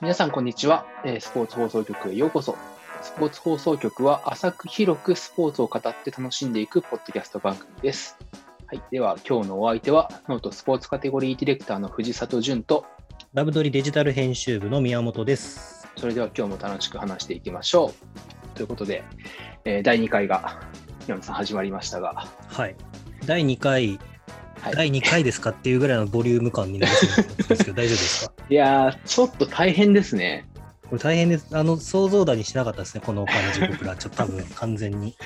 皆さん、こんにちは。えースポーツ放送局へようこそ。スポーツ放送局は浅く広くスポーツを語って楽しんでいくポッドキャスト番組です。はい。では、今日のお相手は、ノートスポーツカテゴリーディレクターの藤里淳と、ダブドリデジタル編集部の宮本です。それでは今日も楽しく話していきましょう。ということで、えー第2回が、山本さん始まりましたが、はい。第2回、はい第2回ですかっていうぐらいのボリューム感になりそうなんですけど、大丈夫ですか？いやー、ちょっと大変ですね。これ大変です。あの、想像だにしなかったですね、この感じ、僕ら。ちょっと多分、完全に。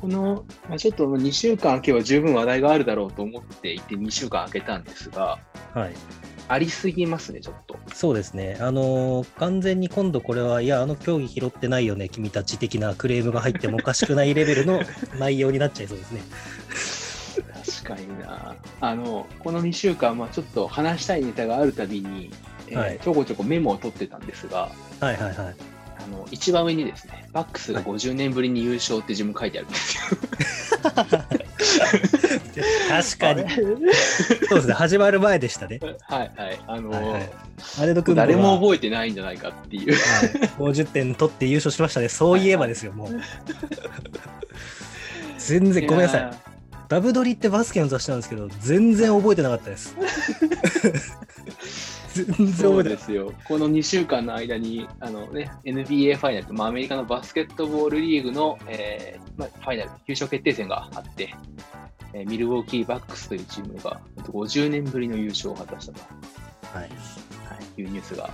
この、まあ、ちょっと2週間空けば十分話題があるだろうと思っていて2週間空けたんですが、はい。ありすぎますね、ちょっと。そうですね。あのー完全に今度これは、いや、あの競技拾ってないよね、君たち的なクレームが入ってもおかしくないレベルの内容になっちゃいそうですね。確かにな。あの、この2週間、まあ、ちょっと話したいネタがあるたびに、えーはいちょこちょこメモを取ってたんですが、はいはいはい。あの一番上にですね、バックスがはい50年ぶりに優勝って自分書いてあるんですよ。確かにそうですね。始まる前でしたね。はいはい。あの、はいはい誰も覚えてないんじゃないかっていう。はい、50点取って優勝しましたね。そういえばですよ、もう。全然ごめんなさい。やダブドリってバスケの雑誌なんですけど、全然覚えてなかったです。全然ーそう覚えて。ですよ。この2週間の間に、あのね、NBA ファイナルと、まあ、アメリカのバスケットボールリーグの、えーまあ、ファイナル、優勝決定戦があって、えーミルウォーキーバックスというチームが50年ぶりの優勝を果たしたと、はい、はい、いうニュースが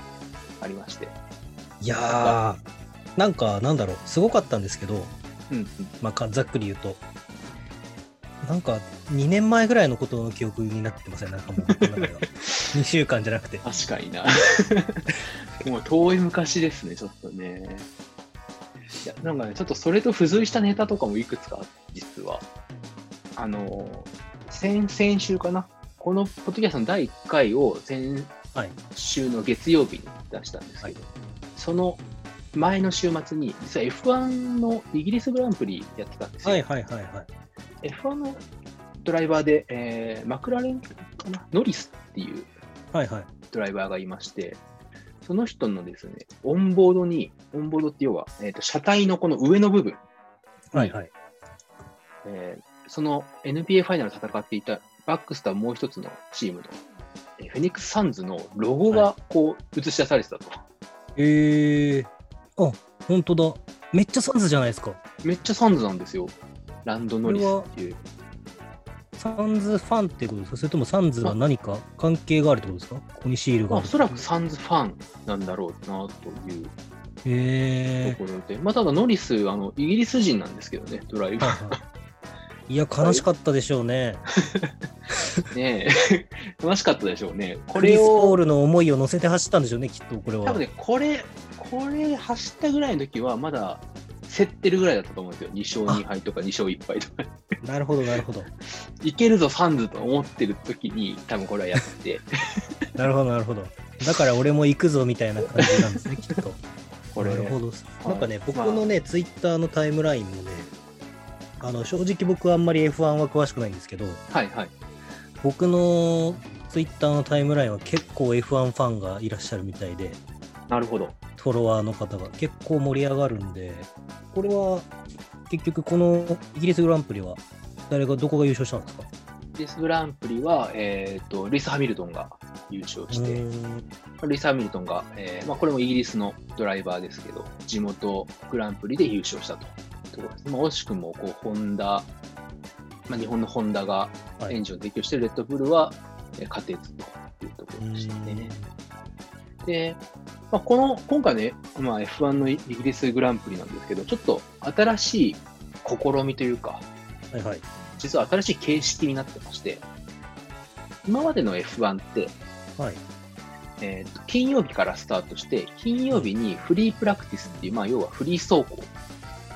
ありまして。いやー、なんか、なんだろう、すごかったんですけど、うんうん、まあか、ざっくり言うと、なんか、2年前ぐらいのことの記憶になってません、なんかもう僕の中では、2週間じゃなくて。確かにな。もう遠い昔ですね、ちょっとね。いや、なんかね、ちょっとそれと付随したネタとかもいくつかあって、実は。あの、先々週かな？このポッドキャストの第1回を先はい。週の月曜日に出したんですけど、その前の週末に、実は F1 のイギリスグランプリやってたんですよ。はいはいはいはい。F1 のドライバーで、えーマクラーレンかな？ノリスっていうはいはい。ドライバーがいまして、その人のですね、オンボードに、オンボードって要は、えーと車体のこの上の部分、はいはい。えーその NBA ファイナル戦っていたバックスとはもう一つのチームの、えーフェニックス・サンズのロゴがこう映し出されてたと。えー、あ、本当だ。めっちゃサンズじゃないですか。めっちゃサンズなんですよ。ランド・ノリスっていう。サンズファンってことですか？それともサンズは何か関係があるってことですか？ここにシールがあおそらくサンズファンなんだろうなというへところで、まあ、ただノリス、あのイギリス人なんですけどね、ドライー。バはいはいいや、悲しかったでしょうね。ー。ねえ悲しかったでしょうね。こクリス・れをポールの思いを乗せて走ったんでしょうね、きっとこれは。多分ね、これ、これ走ったぐらいの時は、まだ競ってるぐらいだったと思うんですよ。2勝2敗とか2勝1敗とか。なるほど、なるほど。いけるぞ、サンズと思ってる時に、多分これはやって、なるほど、なるほど。だから俺も行くぞみたいな感じなんですね、きっと。これ、なるほど。いなんかね、僕まのね、ツイッターのタイムラインもね、あの正直僕はあんまり F1 は詳しくないんですけど、はいはい。僕のツイッターのタイムラインは結構 F1 ファンがいらっしゃるみたいで、なるほど。フォロワーの方が結構盛り上がるんで、これは結局このイギリスグランプリは誰がどこが優勝したんですか？イギリスグランプリは、えっ、と、ルイス・ハミルトンが優勝して、うーん。ルイス・ハミルトンが、えーまあ、これもイギリスのドライバーですけど、地元グランプリで優勝したと。ところですまあ、惜しくも、こう、ホンダ、まあ、日本のホンダがはい。エンジンを提供しているレッドブルは、えー勝てずというところでしたね。で、まあ、この、今回ね、まあ、F1 のイギリスグランプリなんですけど、ちょっと新しい試みというか、はいはい。実は新しい形式になってまして、今までの F1 って、はい。えーと金曜日からスタートして、金曜日にフリープラクティスっていう、まあ、要はフリー走行、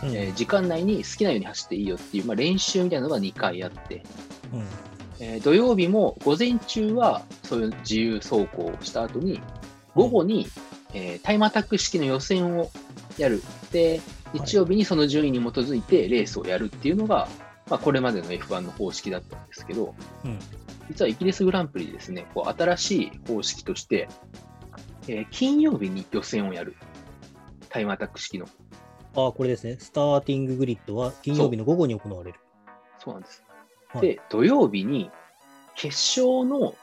うんえー時間内に好きなように走っていいよっていう、まあ、練習みたいなのが2回あって、うんえー土曜日も午前中はそういう自由走行をした後に、午後に、えータイムアタック式の予選をやる。で、日曜日にその順位に基づいてレースをやるっていうのが、まあ、これまでの F1 の方式だったんですけど、うん実はイギリスグランプリでですね、こう新しい方式として、えー金曜日に予選をやる。タイムアタック式の。ああ、これですね。スターティンググリッドは金曜日の午後に行われる。そうなんです。はいで、土曜日に決勝の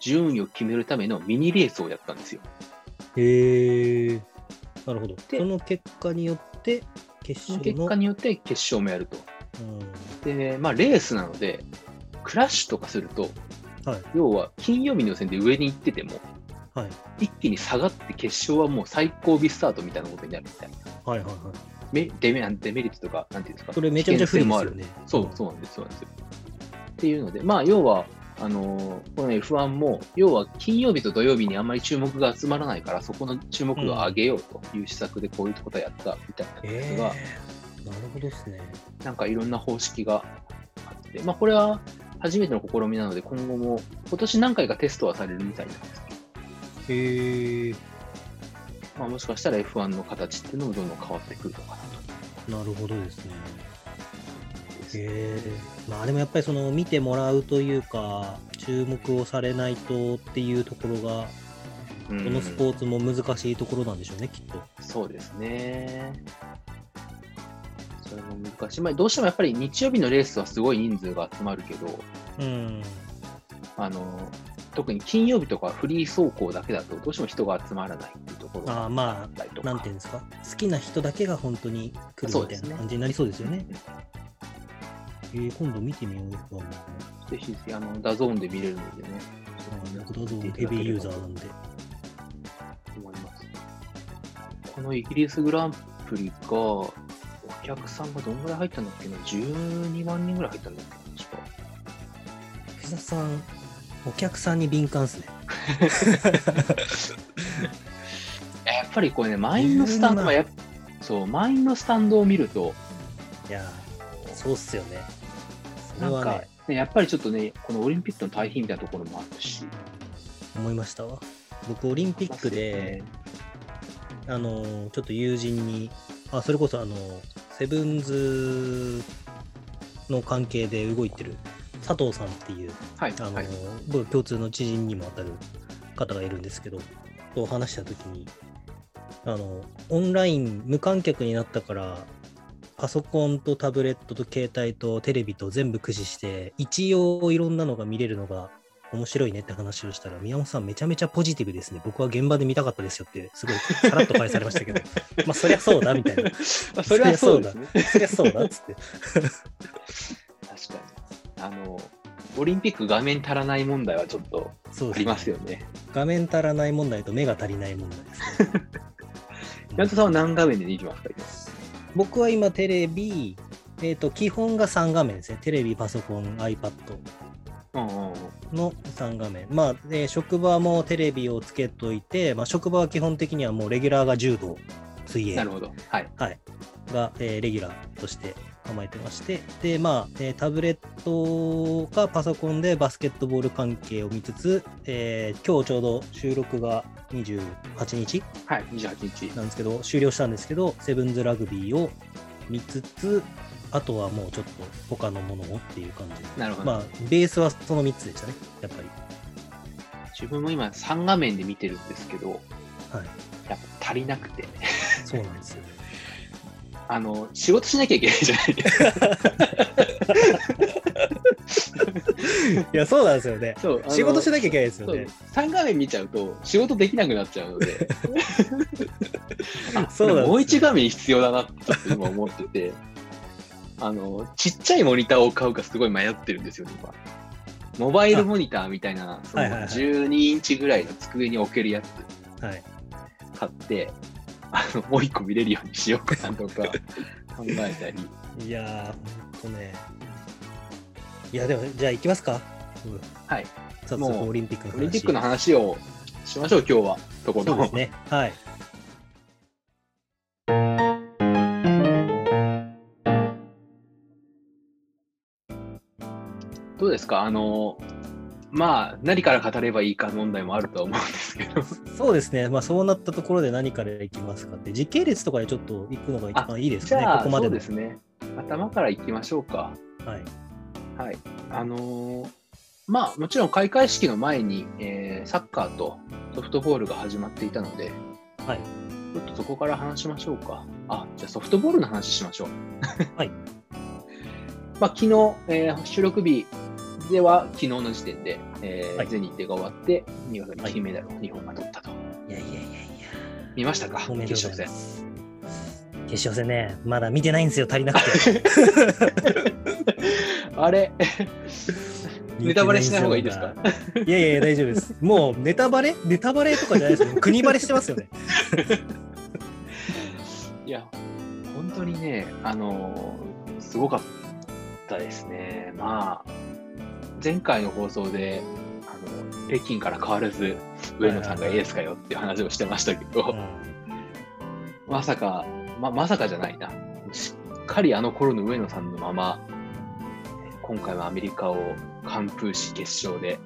順位を決めるためのミニレースをやったんですよ。へえ。なるほど。でその結果によって、決勝の。結果によって決勝もやると。うんで、まあ、レースなので、クラッシュとかすると、はい。要は金曜日の予選で上に行ってても、はい。一気に下がって決勝はもう最高尾スタートみたいなことになるみたいな。はいはいはい。メデメデメリットとか、なんていうんですか。それめちゃめちゃ不利もある。そう、そうなんです、そうなんですよ。っていうので、まあ、要は、あのーこの F1 も、要は金曜日と土曜日にあんまり注目が集まらないから、そこの注目度を上げようという施策でこういうことをやったみたいなんですえが、ー、なるほどですね。なんかいろんな方式があって、まあ、これは初めての試みなので、今後も、今年何回かテストはされるみたいなんですけど、へえ。まあ、もしかしたら F1 の形っていうのもどんどん変わってくるのかななるほどですね。え。まあでもやっぱりその見てもらうというか、注目をされないとっていうところが、うんこのスポーツも難しいところなんでしょうね、きっと。そうですね。それも難しい。まあ、どうしてもやっぱり日曜日のレースはすごい人数が集まるけど、うん。あの、特に金曜日とかフリー走行だけだとどうしても人が集まらないっていうところがああ、まあ。なんていうんですか？好きな人だけが本当に来るみたいな感じになりそうですよね。うんえー、今度見てみようかな。ぜひぜひ、あの、 DAZN で見れるのでね。あ僕 DAZN ヘビーユーザーなんで。思います。このイギリスグランプリが、お客さんがどんぐらい入ったんだっけな ?12 万人ぐらい入ったんだっけ確か。福田さん、お客さんに敏感っすね。やっぱりこれね、満員のスタンドはやっそう、満員のスタンドを見ると、いやー、そうっすよね。なんか、ね、ね、やっぱりちょっとね、このオリンピックの対比みたいなところもあるし、思いましたわ。僕、オリンピックで、あのー、ちょっと友人に、あ、それこそあの、セブンズの関係で動いてる佐藤さんっていう、はい、あのーはい、僕共通の知人にも当たる方がいるんですけど、と話したときに、あの、オンライン無観客になったから、パソコンとタブレットと携帯とテレビと全部駆使して、一応いろんなのが見れるのが面白いねって話をしたら、宮本さんめちゃめちゃポジティブですね。僕は現場で見たかったですよって、すごいさらっと返されましたけど、まあそりゃそうだみたいな。あ それはそうですね。そりゃそうだっつって。確かに。あの、オリンピック画面足らない問題はちょっとありますよね。画面足らない問題と目が足りない問題ですね。平田さんは何画面で見てますか？僕は今テレビ、えっ、と、基本が3画面ですね。テレビ、パソコン、iPad。の3画面。まあ、えー職場もテレビをつけといて、まあ、職場は基本的にはもうレギュラーが柔道、水泳なるほど。はい。はい、が、えーレギュラーとして構えてまして、で、まあ、えータブレットかパソコンでバスケットボール関係を見つつ、えー今日ちょうど収録が28日？はい、28日。なんですけど、終了したんですけど、セブンズラグビーを見つつ、あとはもうちょっと他のものをっていう感じで。なるほど。まあ、ベースはその3つでしたね、やっぱり。自分も今3画面で見てるんですけど、はい。やっぱ足りなくて、そうなんですよ。あの、仕事しなきゃいけないじゃないですか。いや、そうなんですよね。そう仕事しななきゃいけないですよね。3画面見ちゃうと仕事できなくなっちゃうので あそうもう1画面必要だなってちょっと今思っててあのちっちゃいモニターを買うかすごい迷ってるんですよね今モバイルモニターみたいなそのはいはいはい12インチぐらいの机に置けるやつはい。買ってあのもう1個見れるようにしようかなとか考えたりいやー、ほんとね。いや、でも、じゃあ行きますか。うんはい早速オリンピックの話。オリンピックの話をしましょう今日はとことんそうですね。はい。どうですか？あの、まあ、何から語ればいいか問題もあるとは思うんですけど、そうですね。まあ、そうなったところで何からいきますかって、時系列とかでちょっと行くのが一番いいですかね、じゃあ、ここまでのそうですね。頭からいきましょうか。はい。はい。あのーまあ、もちろん開会式の前に、えーサッカーとソフトボールが始まっていたので、はい。ちょっとそこから話しましょうか。あ、じゃあソフトボールの話しましょう。はい。まあ、昨日、えー収録日では昨日の時点で、えーはい全日程が終わって、見事にはい金メダルを日本が取ったと。いやいやいやいや。見ましたか？決勝戦。す。決勝戦ね、まだ見てないんですよ、足りなくて。あれ？ネタバレしない方がいいですか？いやいや、大丈夫です。もうネタバレ？ネタバレとかじゃないですよ。国バレしてますよね。いや、本当にね、あのーすごかったですね。まあ、前回の放送で、あの北京から変わらず、上野さんがエースかよっていう話をしてましたけど、まさか、ままさかじゃないな。しっかりあの頃の上野さんのまま、えー今回はアメリカを完封し決勝で、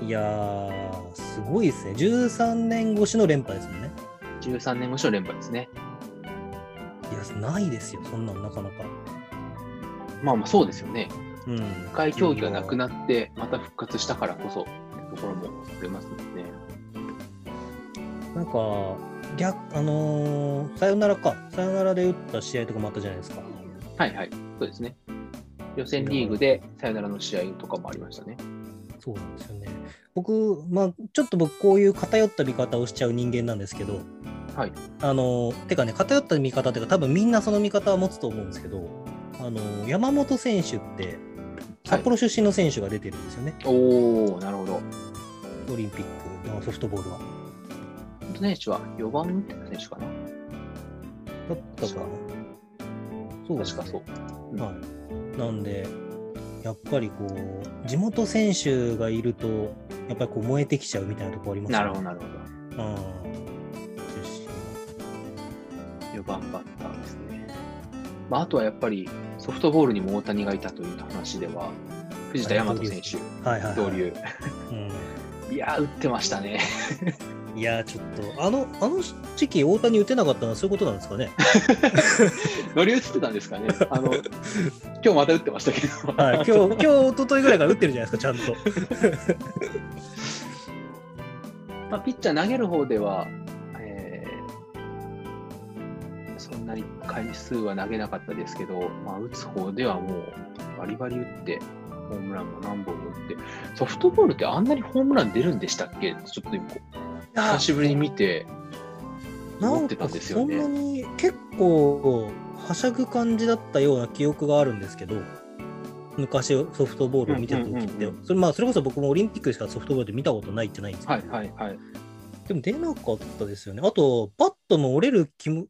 いやー、すごいですね。13年越しの連覇ですもんね。13年越しの連覇ですね。いや、ないですよ、そんなんなかなか。まあまあそうですよね。うん。一回競技がなくなって、また復活したからこそ、ってところもありますもんね。なんか、逆、あのー、さよならか。さよならで打った試合とかもあったじゃないですか。はいはい、そうですね。予選リーグでさよならの試合とかもありましたね。そうなんですよね。僕、まあ、ちょっと僕、こういう偏った見方をしちゃう人間なんですけど、はい。あの、てかね、偏った見方っていうか、多分みんなその見方は持つと思うんですけど、あの、山本選手って、札幌出身の選手が出てるんですよね、おー、なるほど。オリンピックのソフトボールは。選手は4番選手かなだったかな。そうですね確かそう。はい。なんで、やっぱりこう、地元選手がいると、やっぱりこう燃えてきちゃうみたいなところありますなるほど、なるほど。うん。出4番バッターですね。まあ、あとはやっぱりソフトボールにも大谷がいたという話では、藤田大和選手。同流。うん。いやー、打ってましたね。いやー、ちょっと、あの、あの時期、大谷打てなかったのはそういうことなんですかね？乗り移ってたんですかね？あの、今日また打ってましたけど。はい、今日、今日、一昨日ぐらいから打ってるじゃないですか、ちゃんと。まあ、ピッチャー投げる方では、えーそんなに回数は投げなかったですけど、まあ、打つ方ではもうバリバリ打って、ホームランも何本も打って、ソフトボールってあんなにホームラン出るんでしたっけ？ちょっと今、久しぶりに見て、思ってたんですよそんなね。に結構はしゃぐ感じだったような記憶があるんですけど昔ソフトボールを見てた時って、うんうんうんそれまあそれこそ僕もオリンピックしかソフトボールで見たことないってないんですけど、はいはいはい。でも出なかったですよねあとバットも折れる気も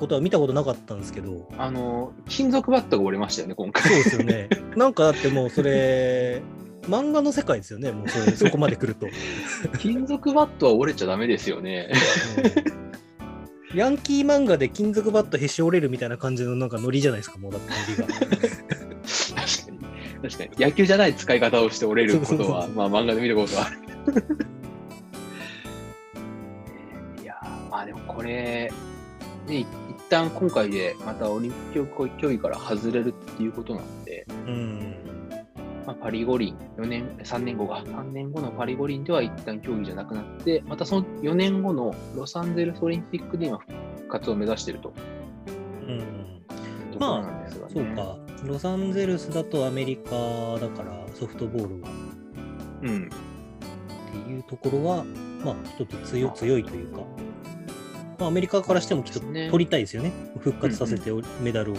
ことは見たことなかったんですけどあの、金属バットが折れましたよね、今回。そうですよねなんかだってもうそれ 漫画の世界ですよねもうそれ そこまで来ると、金属バットは折れちゃダメですよね。うんヤンキー漫画で金属バットへし折れるみたいな感じのなんかノリじゃないですかもうだってノリが。確かに。確かに。野球じゃない使い方をして折れることは、まあ漫画で見ることはある。いやーまあでもこれ、ね、い一旦今回でまたオリンピック競技から外れるっていうことなので、うんまあ、パリ五輪、4年、3年後が、3年後のパリ五輪では一旦競技じゃなくなって、またその4年後のロサンゼルスオリンピックで今復活を目指していると。うん。いうところなんですがね。そうか、ロサンゼルスだとアメリカだからソフトボールは。うん。っていうところは、まあ一つ強強いというか、まあ、アメリカからしてもきっと取りたいですよね。復活させてメダルを、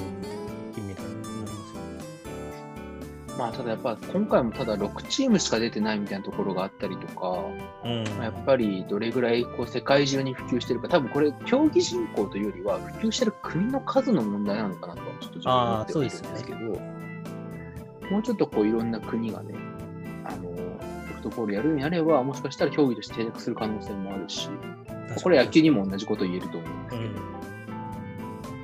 まあ、ただやっぱ今回もただ6チームしか出てないみたいなところがあったりとか、うん。まあやっぱりどれぐらいこう世界中に普及してるか、多分これ、競技人口というよりは、普及してる国の数の問題なのかなとはちょっと自分は思ってはいるんですけど、もうちょっとこういろんな国がね、あのソフトボールやるんやれば、もしかしたら競技として定着する可能性もあるし、これ野球にも同じこと言えると思うんですけど、うん、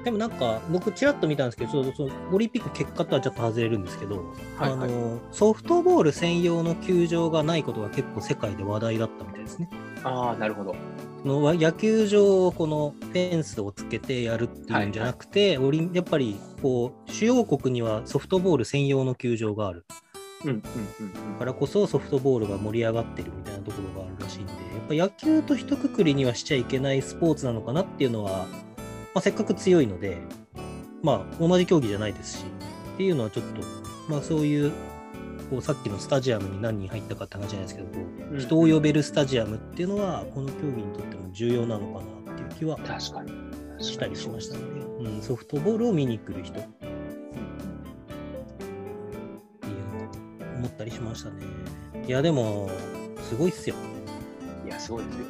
でもなんか僕ちらっと見たんですけどそうそうオリンピック結果とはちょっと外れるんですけど、はいはいあのソフトボール専用の球場がないことが結構世界で話題だったみたいですね。ああ、なるほど。のわ野球場をこのフェンスをつけてやるっていうんじゃなくて、オリンやっぱりこう主要国にはソフトボール専用の球場がある。うんうんうんからこそソフトボールが盛り上がってるみたいなところがあるらしいんで、やっぱ野球と一括りにはしちゃいけないスポーツなのかなっていうのは、まあ、せっかく強いので、まあ、同じ競技じゃないですし、っていうのはちょっと、まあ、そういう、こうさっきのスタジアムに何人入ったかって話じゃないですけど、こううん人を呼べるスタジアムっていうのは、この競技にとっても重要なのかなっていう気はうん。確かに。したりしましたので、うん、ソフトボールを見に来る人っていうのを思ったりしましたね。いや、でも、すごいっすよ。いや、すごいですよ。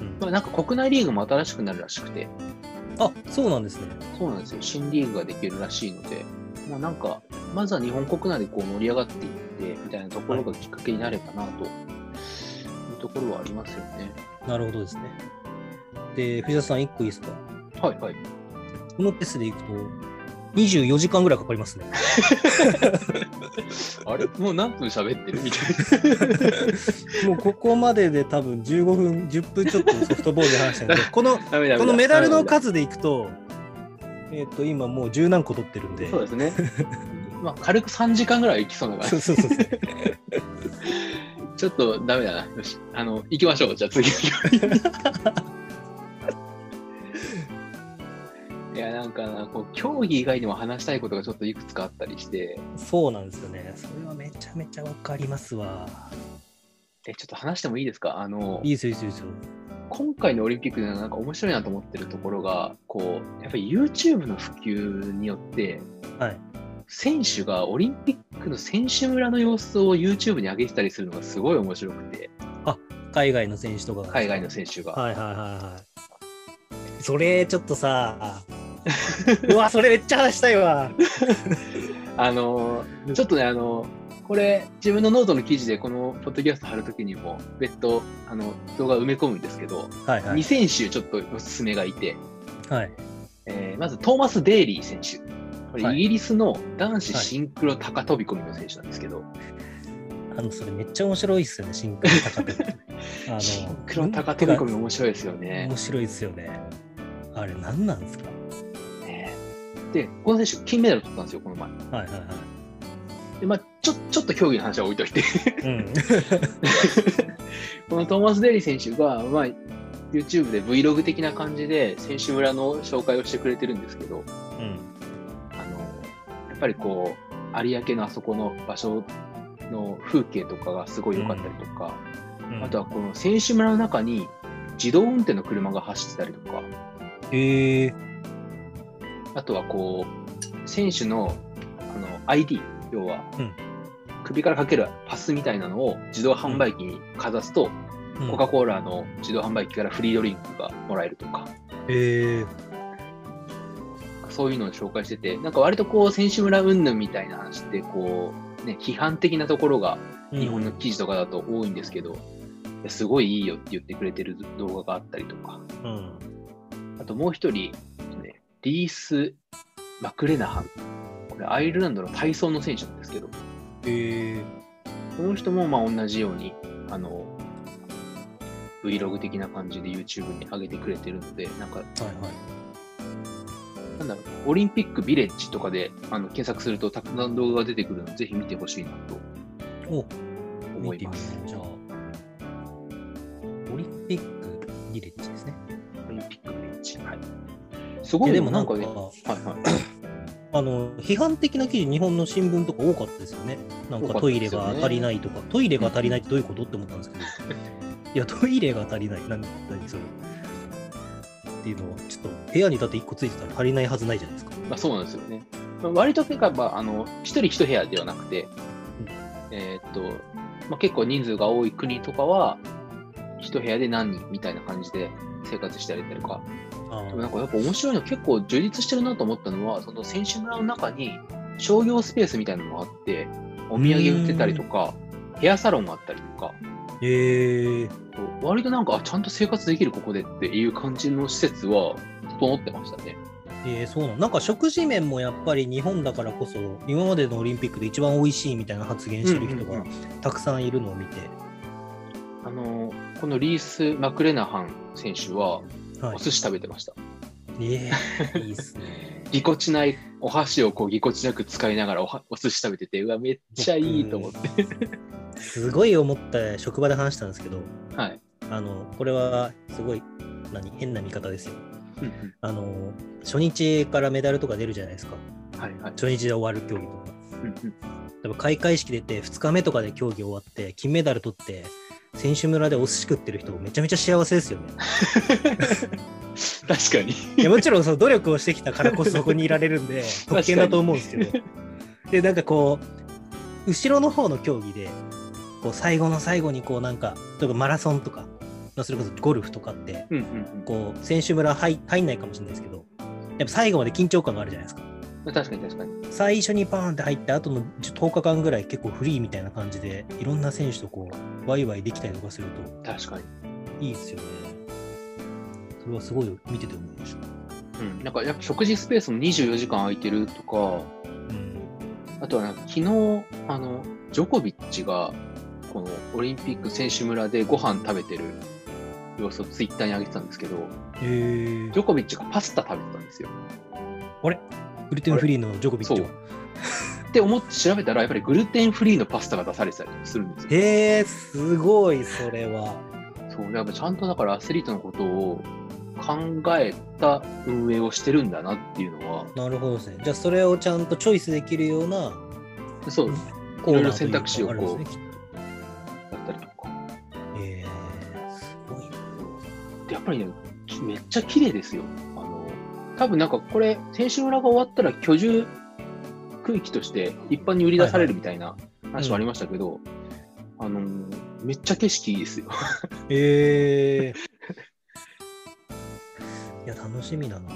うんまあ、なんか国内リーグも新しくなるらしくて、あそうなんですね。そうなんですよ。新リーグができるらしいので、まあ、なんか、まずは日本国内でこう盛り上がっていって、みたいなところがきっかけになればなというところはありますよね。なるほどですね。で、藤田さん、1個いいですか？はいはい。このペースでいくと、24時間ぐらいかかりますね。あれ？もう何分喋ってるみたいな。もうここまでで多分15分、10分ちょっとソフトボールで話したんで、このこのメダルの数数でいくと、えっ、と、今もう十何個取ってるんで。そうですね。まあ、軽く3時間ぐらいいきそうな感じ。そうそうそう。ちょっとダメだな。よし。あの、行きましょう。じゃあ次や、なんかな、こう、競技以外にも話したいことがちょっといくつかあったりして、そうなんですよね。それはめちゃめちゃわかりますわ。え、ちょっと話してもいいですか？あのい、いですよ、いいですよ。今回のオリンピックでなんか面白いなと思ってるところが、こう、やっぱり YouTube の普及によって、はい。選手がオリンピックの選手村の様子を YouTube に上げてたりするのがすごい面白くて、海外の選手とかが海外の選手が。はいはいはいはい。それちょっとさ、うわ、それめっちゃ話したいわ。あのーちょっとね、あのーこれ、自分のノートの記事でこのポッドキャスト貼るときにも、別途、あの、動画を埋め込むんですけど、はいは2い。選手ちょっとおすすめがいて、はい、えーまずトーマス・デイリー選手。これ、はいイギリスの男子はいシンクロ高飛び込みの選手なんですけど、あの、それめっちゃ面白いっすよね、シンクロ高飛び込み。あのシンクロ高飛び込み。み面白いですよね面。白いっすよね。あれ、何なんですか？ねで、この選手、金メダル取ったんですよ、この前。はいはいはでまあ、ちょちょっと競技の話は置いといて、い。うん。このトーマス・デイリー選手が、まあ、YouTube で Vlog 的な感じで選手村の紹介をしてくれてるんですけど、うん。あのやっぱりこう、有明のあそこの場所の風景とかがすごい良かったりとか、うんあとはこの選手村の中に自動運転の車が走ってたりとか、えー、あとはこう、選手のあの ID、要は、うん。首からかけるパスみたいなのを自動販売機にかざすと、うん。コカ・コーラの自動販売機からフリードリンクがもらえるとか、えー、そういうのを紹介してて、なんか割とこう、選手村云々みたいな話って、こう、ね、批判的なところが日本の記事とかだと多いんですけど、いやすごいいいよって言ってくれてる動画があったりとか、うん。あともう一人、ね、リース・マクレナハン。これアイルランドの体操の選手なんですけど、えこの人もまあ同じように、あの、Vlog 的な感じで YouTube に上げてくれてるので、なんか、ー、はいはい。なんだろう、オリンピックビレッジとかであの検索するとたくさん動画が出てくるので、ぜひ見てほしいなとお思います。じゃあ、オリンピックリレッジですね。すごいでもなんか、ね、はいはい。あの批判的な記事、日本の新聞とか多かったですよね。なんかトイレが足りないとか、トイレが足りないってどういうことって思ったんですけど、いや、トイレが足りない、何、何それ。っていうのは、ちょっと部屋にだって1個ついてたら足りないはずないじゃないですか。まあ、そうなんですよね。まあ、割と結構、まあ、あの、一人一部屋ではなくて、えーっと、まあ、結構人数が多い国とかは、一部屋で何人みたいな感じで生活してたりとか、あでもなんかやっぱ面白いの結構充実してるなと思ったのは、その選手村の中に商業スペースみたいなのがあって、お土産売ってたりとか、ヘアサロンがあったりとか、えー、割となんか、あちゃんと生活できるここでっていう感じの施設は整ってましたね。えー、そうなんなんか食事面もやっぱり日本だからこそ今までのオリンピックで一番美味しいみたいな発言してる人がうんうん。たくさんいるのを見て、あのこのリース・マクレナハン選手ははいお、寿司食べてました。えー、いいっすね ぎこちないお箸をこうぎこちなく使いながらおはお寿司食べてて、うわ、めっちゃいいと思って。すごい思った職場で話したんですけど、はい。あの、これはすごい、何、変な見方ですよ。うんうんあの、初日からメダルとか出るじゃないですか。はいはい。初日で終わる競技とか。うんうん開会式出て2日目とかで競技終わって金メダル取って選手村でお寿司食ってる人めちゃめちゃ幸せですよね。確かに。いやもちろんその努力をしてきたからこそそこにいられるんで 特権だと思うんですけど。でなんかこう後ろの方の競技でこう最後の最後にこうなんか例えばマラソンとかまあそれこそゴルフとかってこう選手村入入んないかもしれないですけどやっぱ最後まで緊張感があるじゃないですか。確かに確かに。最初にパーンって入って後の10日間ぐらい結構フリーみたいな感じでいろんな選手とこうワイワイできたりとかすると確かに。いいですよね。それはすごい見てて思いました。うん。なんか、やっぱ食事スペースも24時間空いてるとか、うん。あとはなんか昨日、あの、ジョコビッチが、このオリンピック選手村でご飯食べてる様子をツイッターに上げてたんですけど、ジョコビッチがパスタ食べてたんですよ。あれ？グルテンフリーのジョコビッチはそう。って思って調べたら、やっぱりグルテンフリーのパスタが出されてたりするんですよ。へえすごい、それは。そう、やっぱちゃんとだからアスリートのことを考えた運営をしてるんだなっていうのは、なるほどですね。じゃあ、それをちゃんとチョイスできるようなそう、コーナーというかいろいろ選択肢をこうねだったりとか。へえすごいな。でやっぱりね、きめっちゃ綺麗ですよ。多分なんかこれ、選手村が終わったら居住区域として一般に売り出されるみたいな話もありましたけど、あの、めっちゃ景色いいですよ。へえ いや、楽しみだな。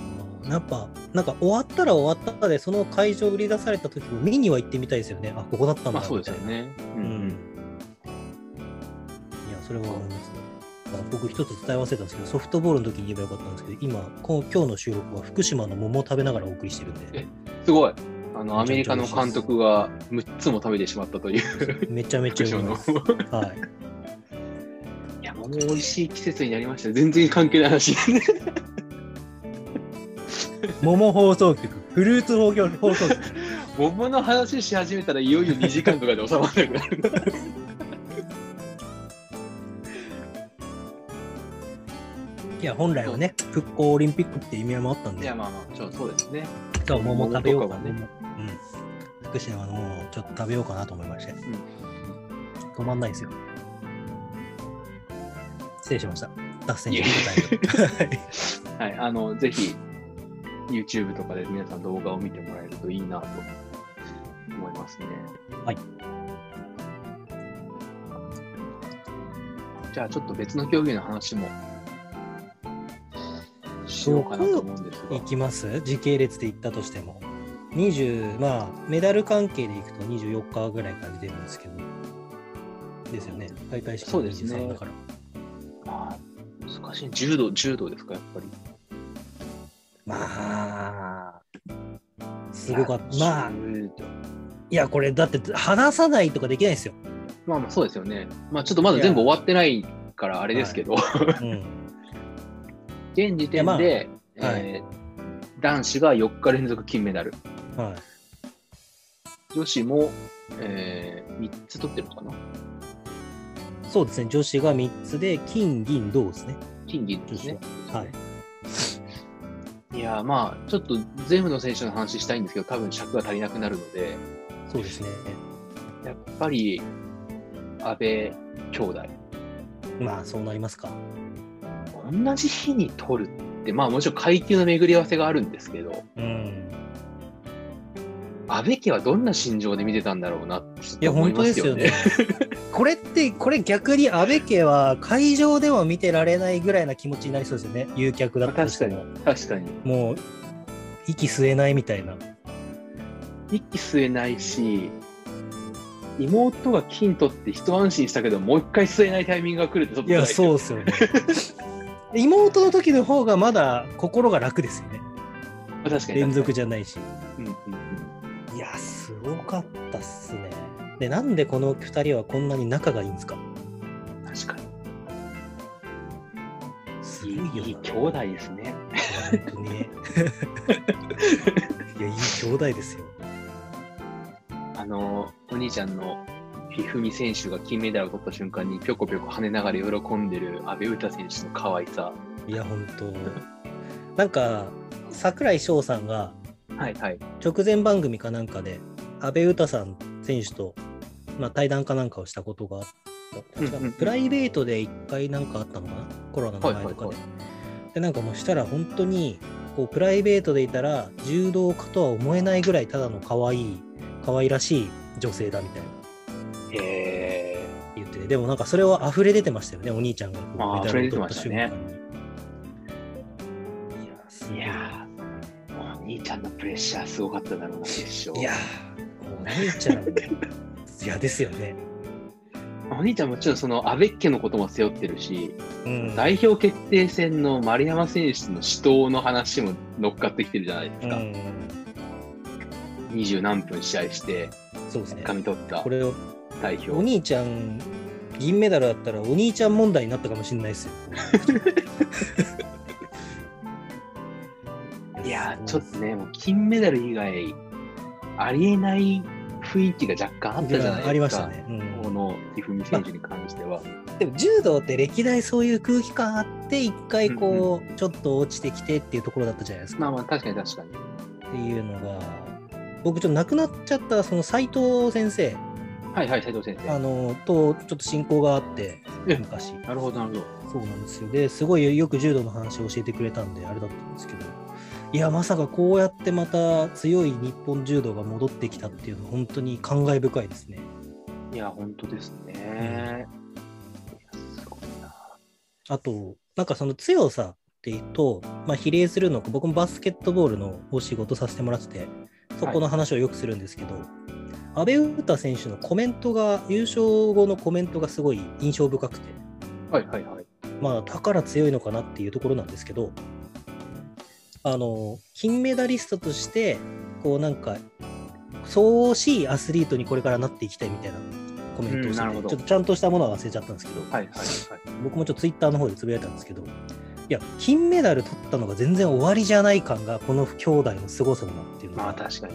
やっぱ、なんか終わったら終わったで、その会場売り出された時も見には行ってみたいですよね。あ、ここだったんだまあそうですよね。ううんんいや、それは思いますね。あ僕一つ伝え忘れたんですけど、ソフトボールの時に言えばよかったんですけど、今、今日の収録は福島の桃を食べながらお送りしてるんで、すごい。あの、アメリカの監督が6つも食べてしまったという、めちゃめち福ゃう島の。まい。はい。いや、桃美味しい季節になりました。全然関係ない話。桃放送局、フルーツ放送放送局。桃の話し始めたらいよいよ2時間とかで収まらなくなる。いや、本来はね、復興オリンピックっていう意味合いもあったんでいや、、まあまあ、そうそうですね。そう、桃食べようかな。桃とかうん。福島の桃をちょっと食べようかなと思いまして。ん止まんないですよ。失礼しました。脱線して答える。はい、あの、ぜひ、YouTube とかで皆さん動画を見てもらえるといいなと思いますね。はい。じゃあ、ちょっと別の競技の話もしようかなと思うんですがい。きます？時系列で言ったとしても。20、まあ、メダル関係でいくと24日ぐらいから出るんですけど。ですよね。開会式のそうですね23だから。まあ、難しい。柔道、柔道ですか、やっぱり。まあ、すごかった。まあ、いや、これだって話さないとかできないですよ。まあまあ、そうですよね。まあ、ちょっとまだ全部終わってないから、あれですけど、うん。現時点で、まあえー男子が4日連続金メダル。はい。女子も、え3つ取ってるのかなそうですね。女子が3つで、金、銀、銅ですね。金銀ですね。はい。いやーまあ、ちょっと全部の選手の話したいんですけど、多分尺が足りなくなるので、そうですね。やっぱり、安倍兄弟。まあ、そうなりますか。同じ日に取るって、まあもちろん階級の巡り合わせがあるんですけど、うん。安倍家はどんな心情で見てたんだろうなってちょっいや、本当ですよね。これって、これ逆に安倍家は会場では見てられないぐらいな気持ちになりそうですよね。誘客だったとし確かに確かに。もう、息吸えないみたいな。息吸えないし、妹が金取って一安心したけど、もう一回吸えないタイミングが来るってちょっといや、そうう。ですよね。妹の時の方がまだ心が楽ですよね。確かに。連続じゃないし。うんうんうんいや、すごかったっすね。で、なんでこの2人はこんなに仲がいいんですか？確かすに。ごいよな。いいい兄弟ですね。本当にね。いや、いい兄弟ですよ。あの、お兄ちゃんのひふみ選手が金メダルを取った瞬間にぴょこぴょこ跳ねながら喜んでる阿部詩選手の可愛さ。いや、本当なんか、櫻井翔さんがはいはい。直前番組かなんかで、阿部詩さん選手と、まあ、対談かなんかをしたことがあった。プライベートで一回なんかあったのかな？コロナの前とかで。で、なんかもうしたら本当に、こう、プライベートでいたら、柔道家とは思えないぐらいただの可愛い、可愛らしい女性だみたいなへ言ってて、でもなんかそれは溢れ出てましたよね、お兄ちゃんがこうあーメダルを取った瞬間に。溢れ出てましたねいや、お兄ちゃんのプレッシャーすごかっただろうな、決勝。いやー、お兄ちゃん、いやですよね。お兄ちゃんもちろんその阿部家のことも背負ってるし、うん。代表決定戦の丸山選手の死闘の話も乗っかってきてるじゃないですか。うん、二十何分試合して、そうですね。噛み取ったこれを代表。お兄ちゃん、銀メダルだったらお兄ちゃん問題になったかもしれないですよ。いやー、ちょっとね、もう金メダル以外、ありえない雰囲気が若干あったじゃないですか。ありましたね。うんこの一二三選手に関しては。でも柔道って歴代そういう空気感あって一回こう、ちょっと落ちてきてっていうところだったじゃないですか。まあまあ、確かに確かに。っていうのが僕ちょっと亡くなっちゃったその斉藤先生はいはい、斉藤先生。あのとちょっと親交があってえ昔なるほど、なるほど。そうなんですよですごいよく柔道の話を教えてくれたんであれだったんですけどいやまさかこうやってまた強い日本柔道が戻ってきたっていうのは本当に感慨深いですねいや、本当ですね。すごいな。あとなんかその強さっていうと、まあ、比例するのか僕もバスケットボールのお仕事させてもらっててそこの話をよくするんですけど、阿部詩選手のコメントが優勝後のコメントがすごい印象深くて。はいはいはい。まあだから強いのかなっていうところなんですけど。あの金メダリストとしてこうなんかそう惜しいアスリートにこれからなっていきたいみたいなコメントをしてて、うんちょっとちゃんとしたものは忘れちゃったんですけど、はいはいはい。僕もちょっとツイッターの方でつぶやいたんですけど、いや、金メダル取ったのが全然終わりじゃない感が、この兄弟の凄さだなっていうのが、まあ確かに。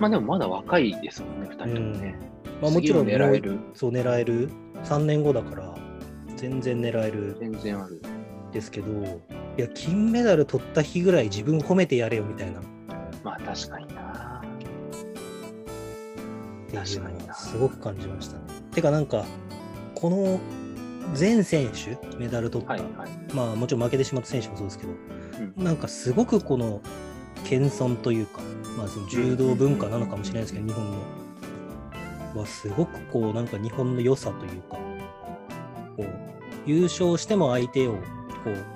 まあでもまだ若いですもんね、二人ともね。まあ、もちろん狙える。そう狙える、3年後だから、全然狙える全然ある。ですけど、いや、金メダル取った日ぐらい自分褒めてやれよみたいな、っまあ確かにな。ていうの確かにすごく感じましたね。てか、なんか、この全選手、メダル取った、はいはい。まあもちろん負けてしまった選手もそうですけど、うんなんかすごくこの謙遜というか、まあ、その柔道文化なのかもしれないですけど、日本の。はすごくこう、なんか日本の良さというか、こう、優勝しても相手をこ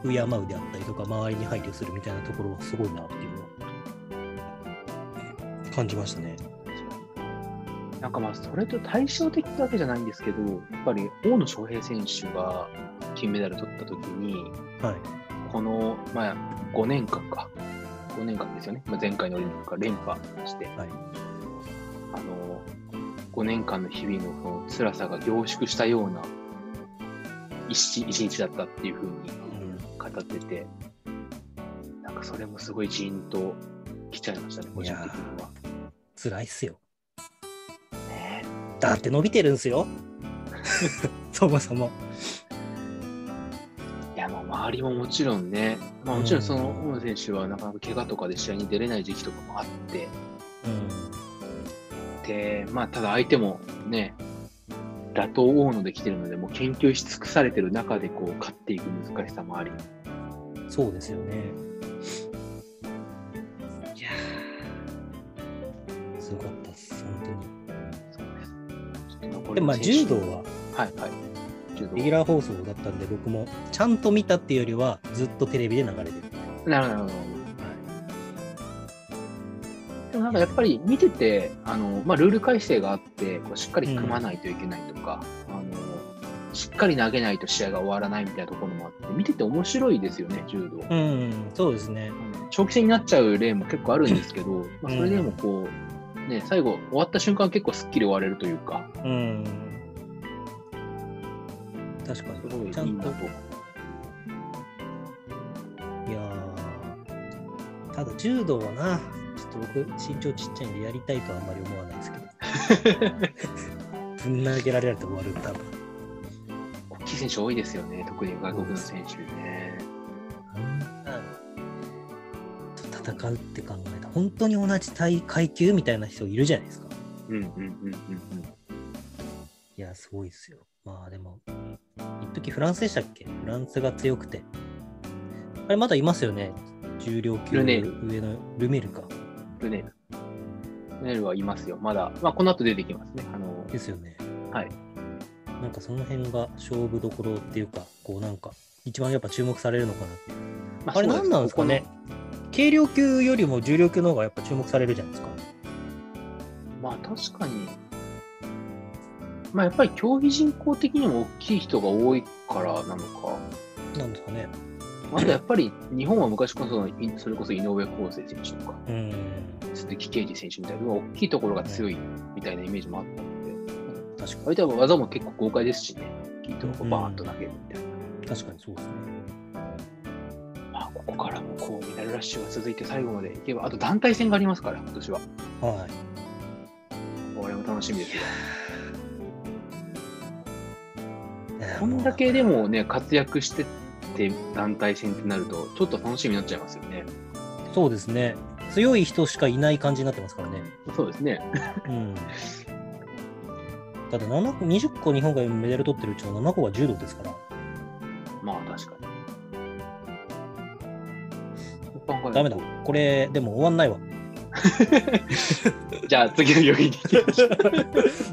う敬うであったりとか、周りに配慮するみたいなところはすごいなっていうのは感じましたね。なんかまあそれと対照的ってわけじゃないんですけど、やっぱり大野将平選手が金メダル取った時に、はい。この、まあ、5年間か。5年間ですよね。まあ、前回のオリンピックが連覇して、はい。あの、5年間の日々のその辛さが凝縮したような一日だったっていうふうにうん語ってて、なんかそれもすごいジーンときちゃいましたね、個人的には。辛いっすよ。ねだって伸びてるんすよ。そもそも。いや、まあ、周りももちろんね、まあ、もちろんその大野選手はなかなか怪我とかで試合に出れない時期とかもあって、うん。で、まあ、ただ相手もね、打倒大野で来てるので、もう研究し尽くされてる中でこう勝っていく難しさもあり、そうですよね。いやーすごかったっす、本当に。そうでもまあ柔道ははいはい。柔道レギュラー放送だったんで、僕もちゃんと見たっていうよりは、ずっとテレビで流れてる。なるほど、なるほど。でもなんかやっぱり見てて、あのまあ、ルール改正があって、こうしっかり組まないといけないとか、あの、しっかり投げないと試合が終わらないみたいなところもあって、見てて面白いですよね、柔道。うん、そうですね。長期戦になっちゃう例も結構あるんですけど、まあ、それでもこう、ね、最後、終わった瞬間結構すっきり終われるというか、うん。確かに。ちゃんといやーただ柔道はな、ちょょっと僕、身長ちっちゃいんでやりたいとはあんまり思わないですけど。ぶん投げられられて終わる、多分。大きい選手多いですよね、特に外国の選手ね。戦うって考えたら、本当に同じ体階級みたいな人いるじゃないですか。うんうんうんうんいや、すごいですよ。まあでも、一時フランスでしたっけ？フランスが強くて。あれ、まだいますよね？重量級上のルメールか。うん。ルネール。ルネールはいますよ、まだ。まあ、この後出てきますね。あの、ですよね。はい。なんかその辺が勝負どころっていうか、こうなんか、一番やっぱ注目されるのかなって。まあれ何なんですかね？軽量級よりも重量級の方がやっぱ注目されるじゃないですか。まあ、確かに。まあ、やっぱり競技人口的にも大きい人が多いからなのか。なんですかね。あとやっぱり日本は昔こそそれこそ井上康生選手とか、うん。鈴木啓治選手みたいな、大きいところが強いみたいなイメージもあったので、確か相手は技も結構豪快ですしね、大きいとこバーンと投げるみたいな。に。確かにそうですね。まあ、ここからもこうメダルラッシュが続いて最後までいけば、あと団体戦がありますから、今年は。はい。これも楽しみですよ。こんだけでもね、活躍してって団体戦ってなると、ちょっと楽しみになっちゃいますよね。そうですね。強い人しかいない感じになってますからね。そうですね。うん。だって7個20個日本がメダル取ってるうちの7個が柔道ですから。まあ確かに。ダメだ。これ、でも終わんないわ。じゃあ次の予言に行きましょう。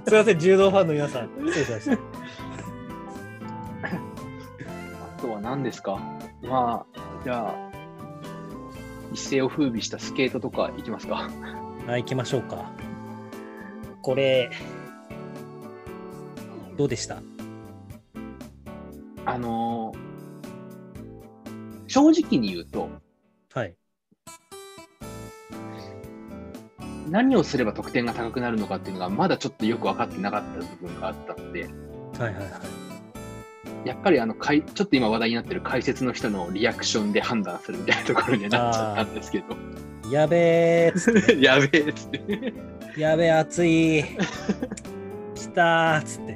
すいません、柔道ファンの皆さん。失礼しました。何ですか？まあ、じゃあ、一世を風靡したスケートとか行きますか？はい、行きましょうか。これ、どうでした？あのー正直に言うと、はい。何をすれば得点が高くなるのかっていうのが、まだちょっとよく分かってなかった部分があったので、はいはいはい。やっぱりあのかい、ちょっと今話題になってる解説の人のリアクションで判断するみたいなところにはなっちゃったんですけど、やべえっつって、やべえっつって。やべえ、暑い。来たーっつって。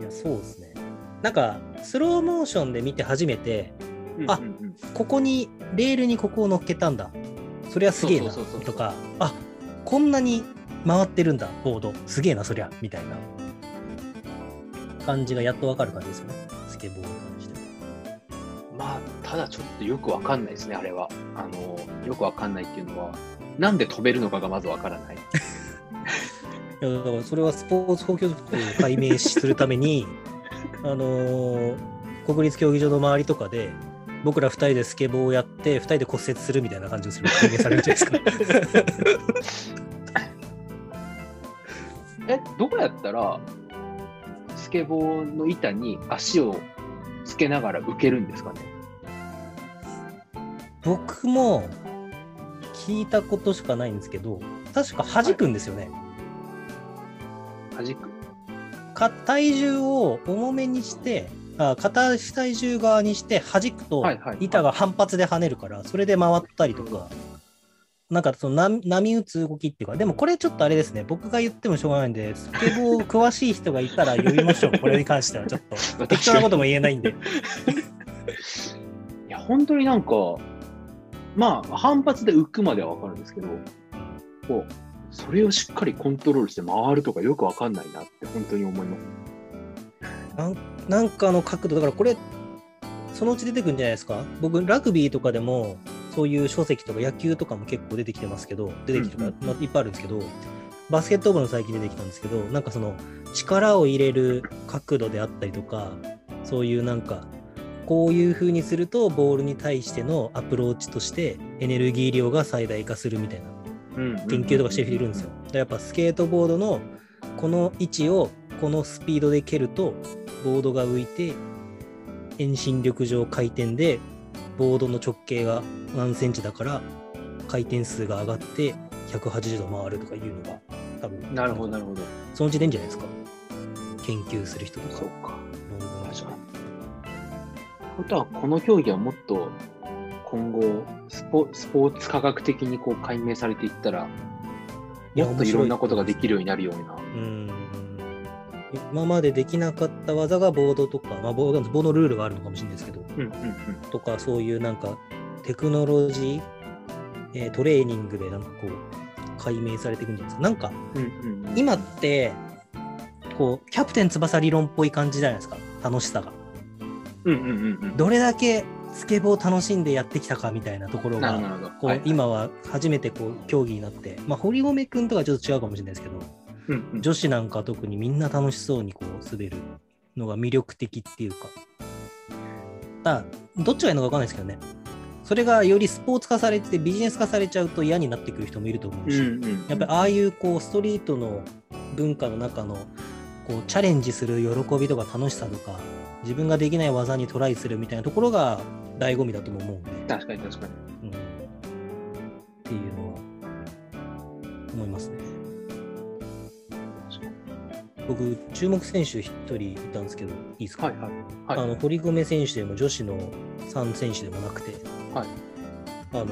いや、そうですね。なんか、スローモーションで見て初めて、あうんうんうんここに、レールにここを乗っけたんだ。そりゃすげえなとか、あこんなに回ってるんだ、ボード。すげえな、そりゃ、みたいな感じがやっとわかる感じですよね。スケボーに関して。まあ、ただちょっとよくわかんないですね、あれは。あの、よくわかんないっていうのは、なんで飛べるのかがまずわからない。いやだからそれはスポーツ法規則を解明するために、あのー国立競技場の周りとかで、僕ら2人でスケボーをやって、2人で骨折するみたいな感じをする解明されるじゃないですか。え、どうやったら、スケボーの板に足をつけながら浮けるんですかね？僕も聞いたことしかないんですけど、確か弾くんですよね。弾く。か体重を重めにして、あ片足体重側にして弾くとはいはいはい板が反発で跳ねるから、それで回ったりとか、なんかその波波打つ動きっていうか、でもこれちょっとあれですね、僕が言ってもしょうがないんで、スケボー詳しい人がいたら呼びましょう、これに関してはちょっと。適当なことも言えないんで。いや、本当になんか、まあ、反発で浮くまではわかるんですけど、こう、それをしっかりコントロールして回るとかよくわかんないなって本当に思います。なんなんかの角度、だからこれ、そのうち出てくるんじゃないですか？僕、ラグビーとかでも、そういう書籍とか野球とかも結構出てきてますけど、出てきてるかうんまあ、いっぱいあるんですけど、バスケットボールの最近出てきたんですけど、なんかその力を入れる角度であったりとか、そういうなんか、こういう風にするとボールに対してのアプローチとしてエネルギー量が最大化するみたいな研究とかしてる人いるんですよ。でやっぱスケートボードのこの位置をこのスピードで蹴るとボードが浮いて遠心力上回転でボードの直径が何センチだから回転数が上がって180度回るとかいうのが多分なるほど、なるるほど。そのうち出んじゃないですか研究する人とかそうか。論文とか。ことは、この競技はもっと今後、スポスポーツ科学的にこう解明されていったら、もっといろんなことができるようになるような。うん今までできなかった技がボードとか、まあ、ボードボードのルールがあるのかもしれないですけど、うんうんとかそういうなんかテクノロジー、えートレーニングでなんかこう解明されていくんじゃないですか。なんかうん。うんうん、今ってこうキャプテン翼理論っぽい感じじゃないですか楽しさが。うんうんうんうん。どれだけスケボーを楽しんでやってきたかみたいなところが。こう、はい今は初めてこう競技になって、まあ、堀米君とかちょっと違うかもしれないですけどうんうん、女子なんか特にみんな楽しそうにこう滑るのが魅力的っていうかだどっちがいいのか分かんないですけどねそれがよりスポーツ化されてビジネス化されちゃうと嫌になってくる人もいると思うし、うんうん、やっぱりああいうこうストリートの文化の中のこうチャレンジする喜びとか楽しさとか自分ができない技にトライするみたいなところが醍醐味だとも思うんで、確かに確かに。うん、っていうのは思いますね。僕、注目選手1人いたんですけど、いいですか、はいはい。はい。あの堀米選手でも女子の3選手でもなくて、はい。あの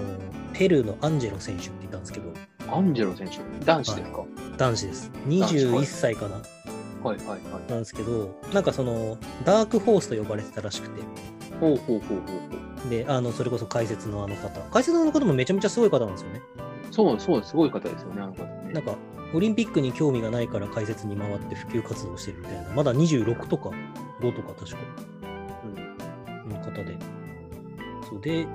ペルーのアンジェロ選手っていたんですけど、アンジェロ選手、男子ですか、男子です。子はい21歳かな、はい、はいはい。なんですけど、なんかその、ダークホースと呼ばれてたらしくて、ほうほうほうほうほで、あのそれこそ解説のあの方、解説のあの方もめちゃめちゃすごい方なんですよね。う。そうそう、すごい方ですよね、あの方ね。なんか、オリンピックに興味がないから解説に回って普及活動してるみたいな、まだ26とか5とか確か。うん。の方で。そうで、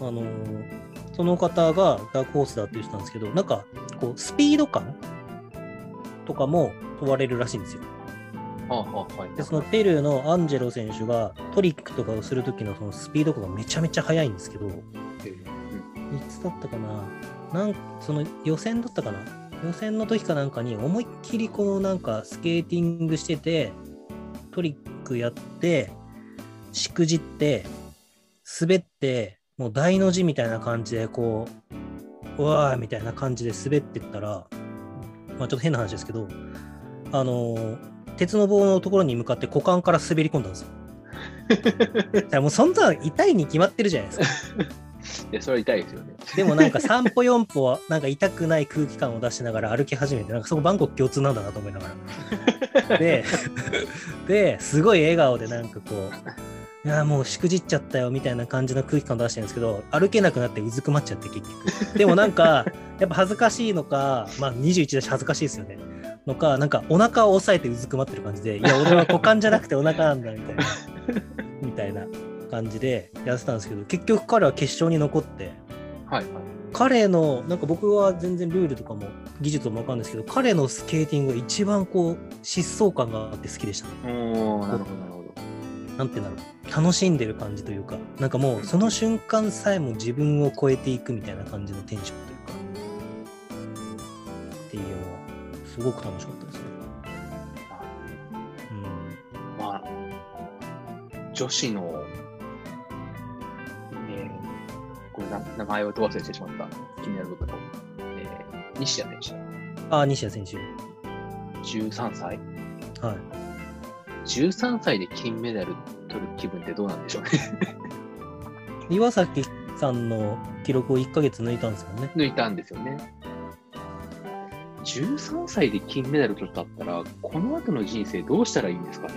あのーその方がダークホースだって言ってたんですけど、なんか、こう、スピード感とかも問われるらしいんですよ。はあはあはい。で、そのペルーのアンジェロ選手がトリックとかをするときのそのスピード感がめちゃめちゃ速いんですけど、いうんつだったかな？なんその予選だったかな？予選の時かなんかに思いっきりこのなんかスケーティングしててトリックやってしくじって滑ってもう大の字みたいな感じでこううわーみたいな感じで滑ってったらまあちょっと変な話ですけどあのー鉄の棒のところに向かって股間から滑り込んだんですよ。だからもうそんなの痛いに決まってるじゃないですか。いや、それは痛いですよね。でもなんか 3歩4歩はなんか痛くない空気感を出しながら歩き始めて、なんかそこバンコク共通なんだなと思いながら。で、で、すごい笑顔でなんかこう、いやもうしくじっちゃったよみたいな感じの空気感を出してるんですけど、歩けなくなってうずくまっちゃって結局。でもなんか、やっぱ恥ずかしいのか、まあ21だし恥ずかしいですよね。のか、なんかお腹を押さえてうずくまってる感じで、いや俺は股間じゃなくてお腹なんだみたいな、みたいな感じでやってたんですけど、結局彼は決勝に残って、はいはい。彼のなんか僕は全然ルールとかも技術も分かんないですけど彼のスケーティングが一番こう疾走感があって好きでしたね。なるほどなるほど。なんて言うんだろう楽しんでる感じというかなんかもうその瞬間さえも自分を超えていくみたいな感じのテンションというかっていうのはすごく楽しかったですね。うんまあ、女子の、えー、これな名前をど忘れしてしまった。気になる部分と、えー、西矢選ああ西矢選手。手、13歳はい。13歳で金メダル取る気分ってどうなんでしょうね。岩崎さんの記録を1ヶ月抜いたんですよね。抜いたんですよね。13歳で金メダル取ったったら、この後の人生どうしたらいいんですかね。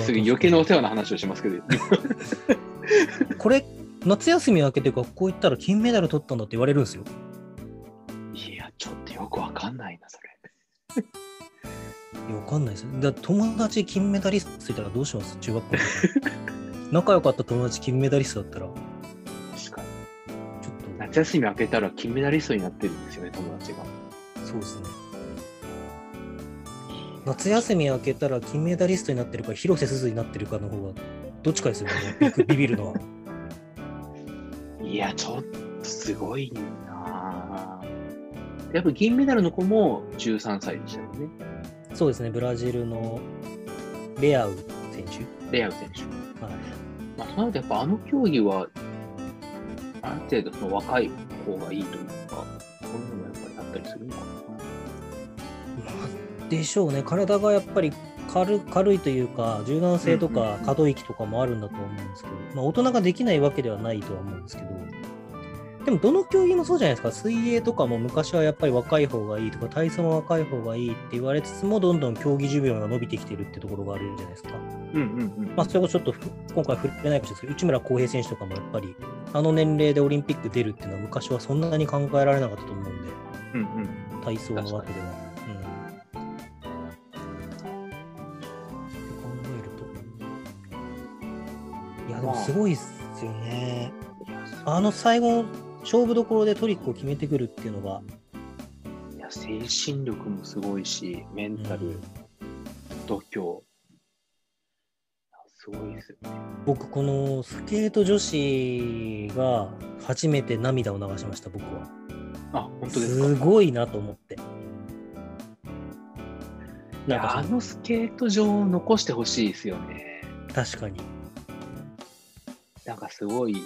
すぐ余計なお世話な話をしますけど、これ夏休み明けて学校行ったら金メダル取ったんだって言われるんですよ。いや、ちょっとよくわかんないな、それ。いや、わかんないですよ。だ友達金メダリストいたらどうします？中学校で。仲良かった友達金メダリストだったら、ちょ確かに。っ夏休み明けたら金メダリストになってるんですよね、友達が。と、そうですね。夏休み明けたら金メダリストになってるか、広瀬すずになってるかの方が、どっちかですよね。ビ クビビるのは。いや、ちょっとすごいなぁやっぱ銀メダルの子も13歳でしたよね。そうですね、ブラジルのレアウ選手。レアウ選手。はい。まあ、そうなるとやっぱあの競技は、ある程度その若い方がいいというか、そういうのもやっぱりあったりするのかな。まあでしょうね、体がやっぱり軽軽いというか、柔軟性とか可動域とかもあるんだと思うんですけど、まあ、大人ができないわけではないとは思うんですけど、でもどの競技もそうじゃないですか、水泳とかも昔はやっぱり若い方がいいとか、体操も若い方がいいって言われつつも、どんどん競技寿命が伸びてきてるってところがあるんじゃないですか。うんうんうん。まあ、それこそちょっと今回触れないかもしれないですけど、内村航平選手とかもやっぱり、あの年齢でオリンピック出るっていうのは昔はそんなに考えられなかったと思うんで、うんうん。体操の枠では。うん。って考えると。いや、でもすごいっすよね。あの最後、勝負どころでトリックを決めてくるっていうのが、いや精神力もすごいし、メンタル、うん度胸。すごいですよね。僕、このスケート女子が初めて涙を流しました、僕は。あ、本当ですか？すごいなと思って。いなんかあのスケート場を残してほしいですよね。確かに。なんかすごいかっ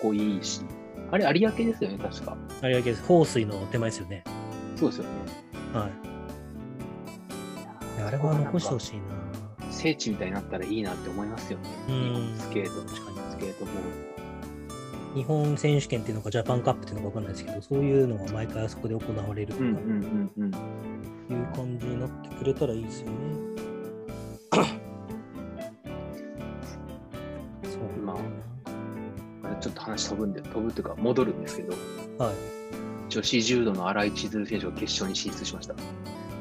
こいいし。あれ、有明ですよね、確か。あれだけです。放水の手前ですよね。そうですよね。はい。あれは残してほしいな。聖地みたいになったらいいなって思いますよね。うんスケート、確かに。スケートボール。日本選手権っていうのか、ジャパンカップっていうのか分かんないですけど、そういうのが毎回あそこで行われるとか。いう感じになってくれたらいいですよね。話飛ぶんで、飛ぶっていうか戻るんですけど、はい。女子柔道の新井千鶴選手が決勝に進出しました。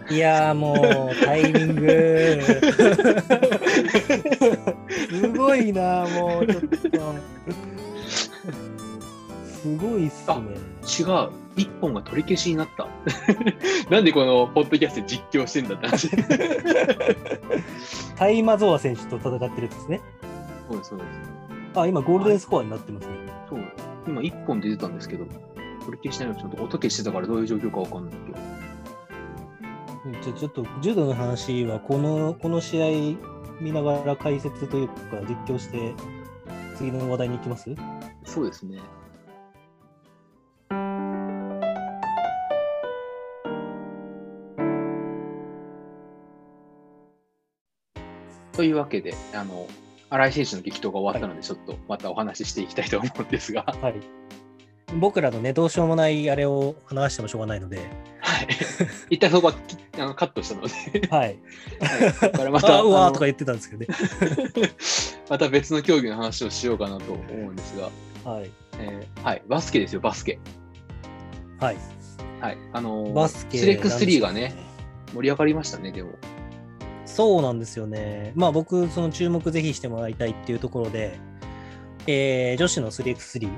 いやーもう、タイミング。すごいな、もう、ちょっと。すごいっすね。違う、一本が取り消しになった。なんでこのポッドキャストで実況してんだって話。タイマゾワ選手と戦ってるんですね。そうです、そうです。あ、今、ゴールデンスコアになってますね。そう。今一本出てたんですけど、取り消してないのちょっと音消してたからどういう状況かわかんないけど。じゃあちょっと、柔道の話は、この、この試合見ながら解説というか、実況して、次の話題に行きます？そうですね。というわけで、あの、新井選手の激闘が終わったので、ちょっとまたお話ししていきたいと思うんですが、はい。僕らのね、どうしようもないあれを話してもしょうがないので、はい。一旦そこはきあのカットしたので、はい。はい、また、あ、うわーとか言ってたんですけどね。また別の競技の話をしようかなと思うんですが、はい。えーはい、バスケですよ、バスケ。はい。はい。あのーバスケスレック3がね盛り上がりましたね、でも。そうなんですよね。まあ僕、その注目ぜひしてもらいたいっていうところで、えー女子の 3x3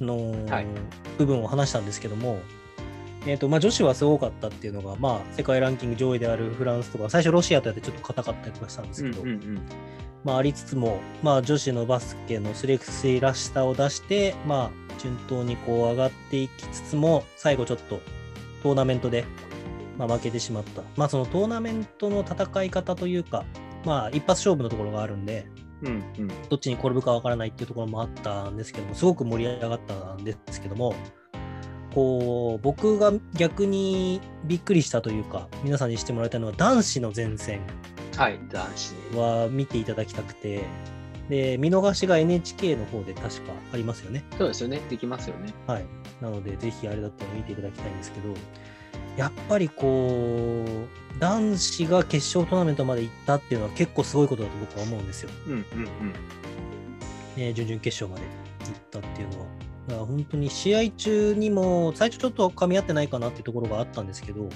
のはい部分を話したんですけども、えーとまあ、女子はすごかったっていうのが、まあ、世界ランキング上位であるフランスとか、最初ロシアとやってちょっと硬かったりとかしたんですけど、うんうんうんまあ、ありつつも、まあ、女子のバスケの 3x3 らしさを出して、まあ、順当にこう上がっていきつつも、最後ちょっとトーナメントで、まあ、負けてしまった。まあ、そのトーナメントの戦い方というか、まあ、一発勝負のところがあるんで、うんうんどっちに転ぶかわからないっていうところもあったんですけども、すごく盛り上がったんですけども、こう、僕が逆にびっくりしたというか、皆さんにしてもらいたいのは、男子の前線はい、男子。は見ていただきたくて、で、見逃しが NHK の方で確かありますよね。そうですよね、できますよね。はい。なので、ぜひあれだったら見ていただきたいんですけど、やっぱりこう、男子が決勝トーナメントまで行ったっていうのは結構すごいことだと僕は思うんですよ。うんうんうん。ね、準々決勝まで行ったっていうのは。だから本当に試合中にも、最初ちょっと噛み合ってないかなっていうところがあったんですけど、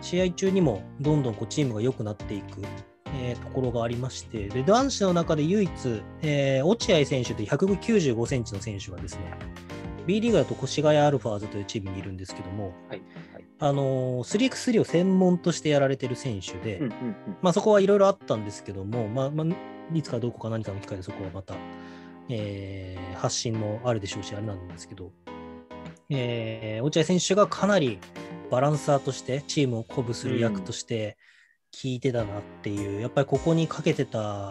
試合中にもどんどんこうチームが良くなっていく、えーところがありまして、で男子の中で唯一、えー落合選手という195センチの選手がですね、B リーグだと越谷アルファーズというチームにいるんですけども、はい。はい。あのー、3x3 を専門としてやられてる選手で、うんうんうん。まあ、そこはいろいろあったんですけども、まあまあ、いつかどこか何かの機会でそこはまた、えー発信もあるでしょうし、あれなんですけど、えー落合選手がかなりバランサーとして、チームを鼓舞する役として効いてたなっていう、やっぱりここにかけてた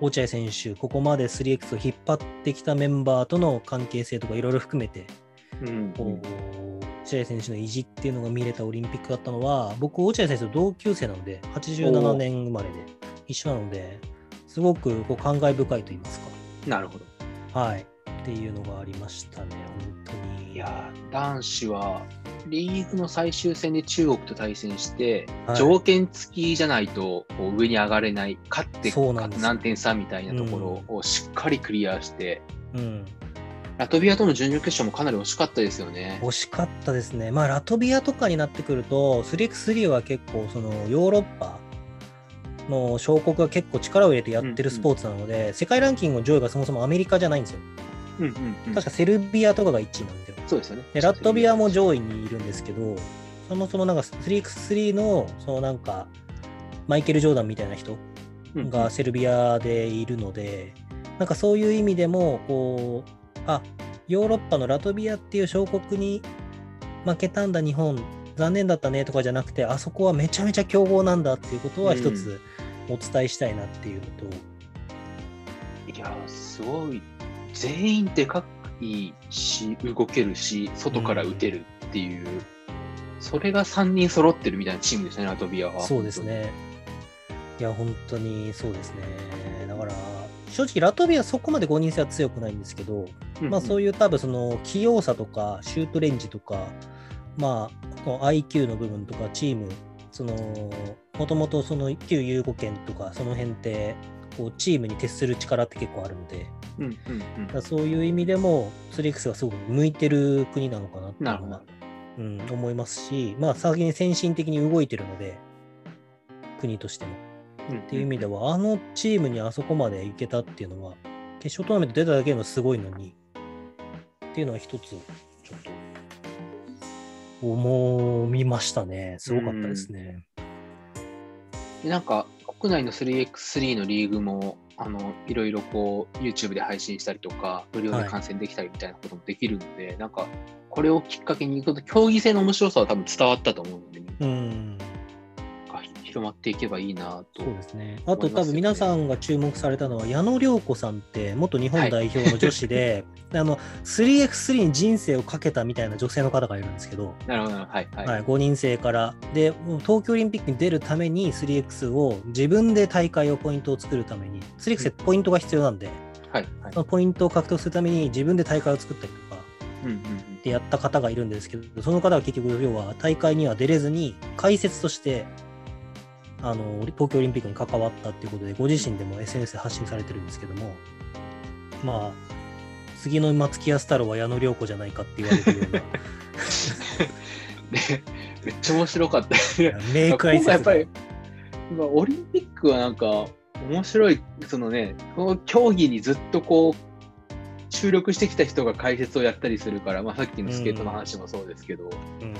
落合選手、ここまで 3X を引っ張ってきたメンバーとの関係性とかいろいろ含めて、うんこう、落合選手の意地っていうのが見れたオリンピックだったのは、僕、落合選手と同級生なので、87年生まれで、一緒なので、すごくこう感慨深いと言いますなるほど。か。はい。っていうのがありましたね、本当に。いやー男子はリーグの最終戦で中国と対戦して、はい条件付きじゃないとこう上に上がれない、勝ってそうなんですよ何点差みたいなところをしっかりクリアして、うん、ラトビアとの準々決勝もかなり惜しかったですよね。惜しかったですね。まあ、ラトビアとかになってくると、3x3 は結構、そのヨーロッパの小国が結構力を入れてやってるスポーツなので、世界ランキングの上位がそもそもアメリカじゃないんですよ。うんうんうん確かセルビアとかが1位なんですよ。そうですよね。でラトビアも上位にいるんですけど、そもそもなんか 3x3 の、そのなんか、マイケル・ジョーダンみたいな人うんがセルビアでいるので、なんかそういう意味でも、こう、あヨーロッパのラトビアっていう小国に負けたんだ、日本、残念だったねとかじゃなくて、あそこはめちゃめちゃ強豪なんだっていうことは一つお伝えしたいなっていうのと、いやー、すごい。全員でかいし、動けるし、外から打てるっていう、それが3人揃ってるみたいなチームですね、ラトビアは。そうですね。いや、本当にそうですね。だから、正直、ラトビアそこまで5人制は強くないんですけど、本当に。まあそういう多分その器用さとかシュートレンジとか、まあこの IQ の部分とかチーム、そのもともとその旧ユーゴ圏とかその辺ってこうチームに徹する力って結構あるので、うんうんうんそういう意味でも 3X がすごく向いてる国なのかなっていうのは。、うん、思いますし、まあ先に先進的に動いてるので、国としても。うんっていう意味では、あのチームにあそこまで行けたっていうのは、決勝トーナメント出ただけでもすごいのに、っていうのは一つ、ちょっと、思いましたね。すごかったですね。でなんか、国内の 3x3 のリーグも、あの、いろいろこう、YouTube で配信したりとか、無料で観戦できたりみたいなこともできるので、なんか、これをきっかけに、競技性の面白さは多分伝わったと思うので、うん、広まっていけばいいなと。そうですね。あと多分皆さんが注目されたのは、矢野良子さんって元日本代表の女子で、あの 3x3 に人生をかけたみたいな女性の方がいるんですけど、なるほど、はい、はい。はい、5人制から。で、東京オリンピックに出るために 3x を自分で大会をポイントを作るために、3x ってポイントが必要なんで、はい、はいそのポイントを獲得するために自分で大会を作ったりとかうんうんでやった方がいるんですけど、その方は結局、要は大会には出れずに、解説として、あの東京オリンピックに関わったっていうことで、ご自身でも SNS で発信されてるんですけども、まあ、次の松木安太郎は矢野良子じゃないかって言われるようなで、めっちゃ面白かった。メイク解説やっぱり、まあオリンピックはなんか、面白い、そのね、この競技にずっとこう、注力してきた人が解説をやったりするから、まあ、さっきのスケートの話もそうですけど、うん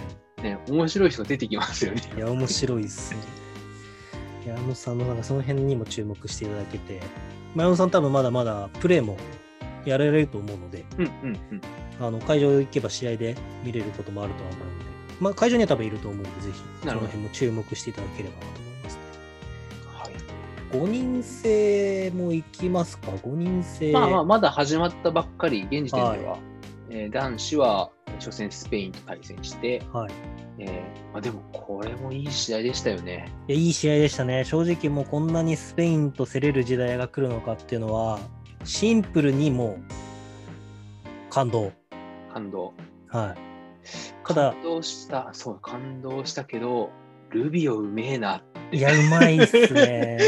ね、面白い人が出てきますよね。いや、面白いっすね。矢野さんのなんかその辺にも注目していただけて、まあ矢野さん多分まだまだプレーもやられると思うので、うんうんうん。あの会場行けば試合で見れることもあるとは思うので、まあ会場には多分いると思うので、ぜひその辺も注目していただければなと思いますね。はい、5人制も行きますか ?5 人制。まあまあ、まだ始まったばっかり、現時点では、えー男子は初戦スペインと対戦して、はい。えーまあ、でもこれもいい試合でしたよね。いやいい試合でしたね。正直もうこんなにスペインと競れる時代が来るのかっていうのは、シンプルにもう感動。感動。はい。ただ感動した、そう、感動したけど、ルビオうめえな。いや、うまいっすね。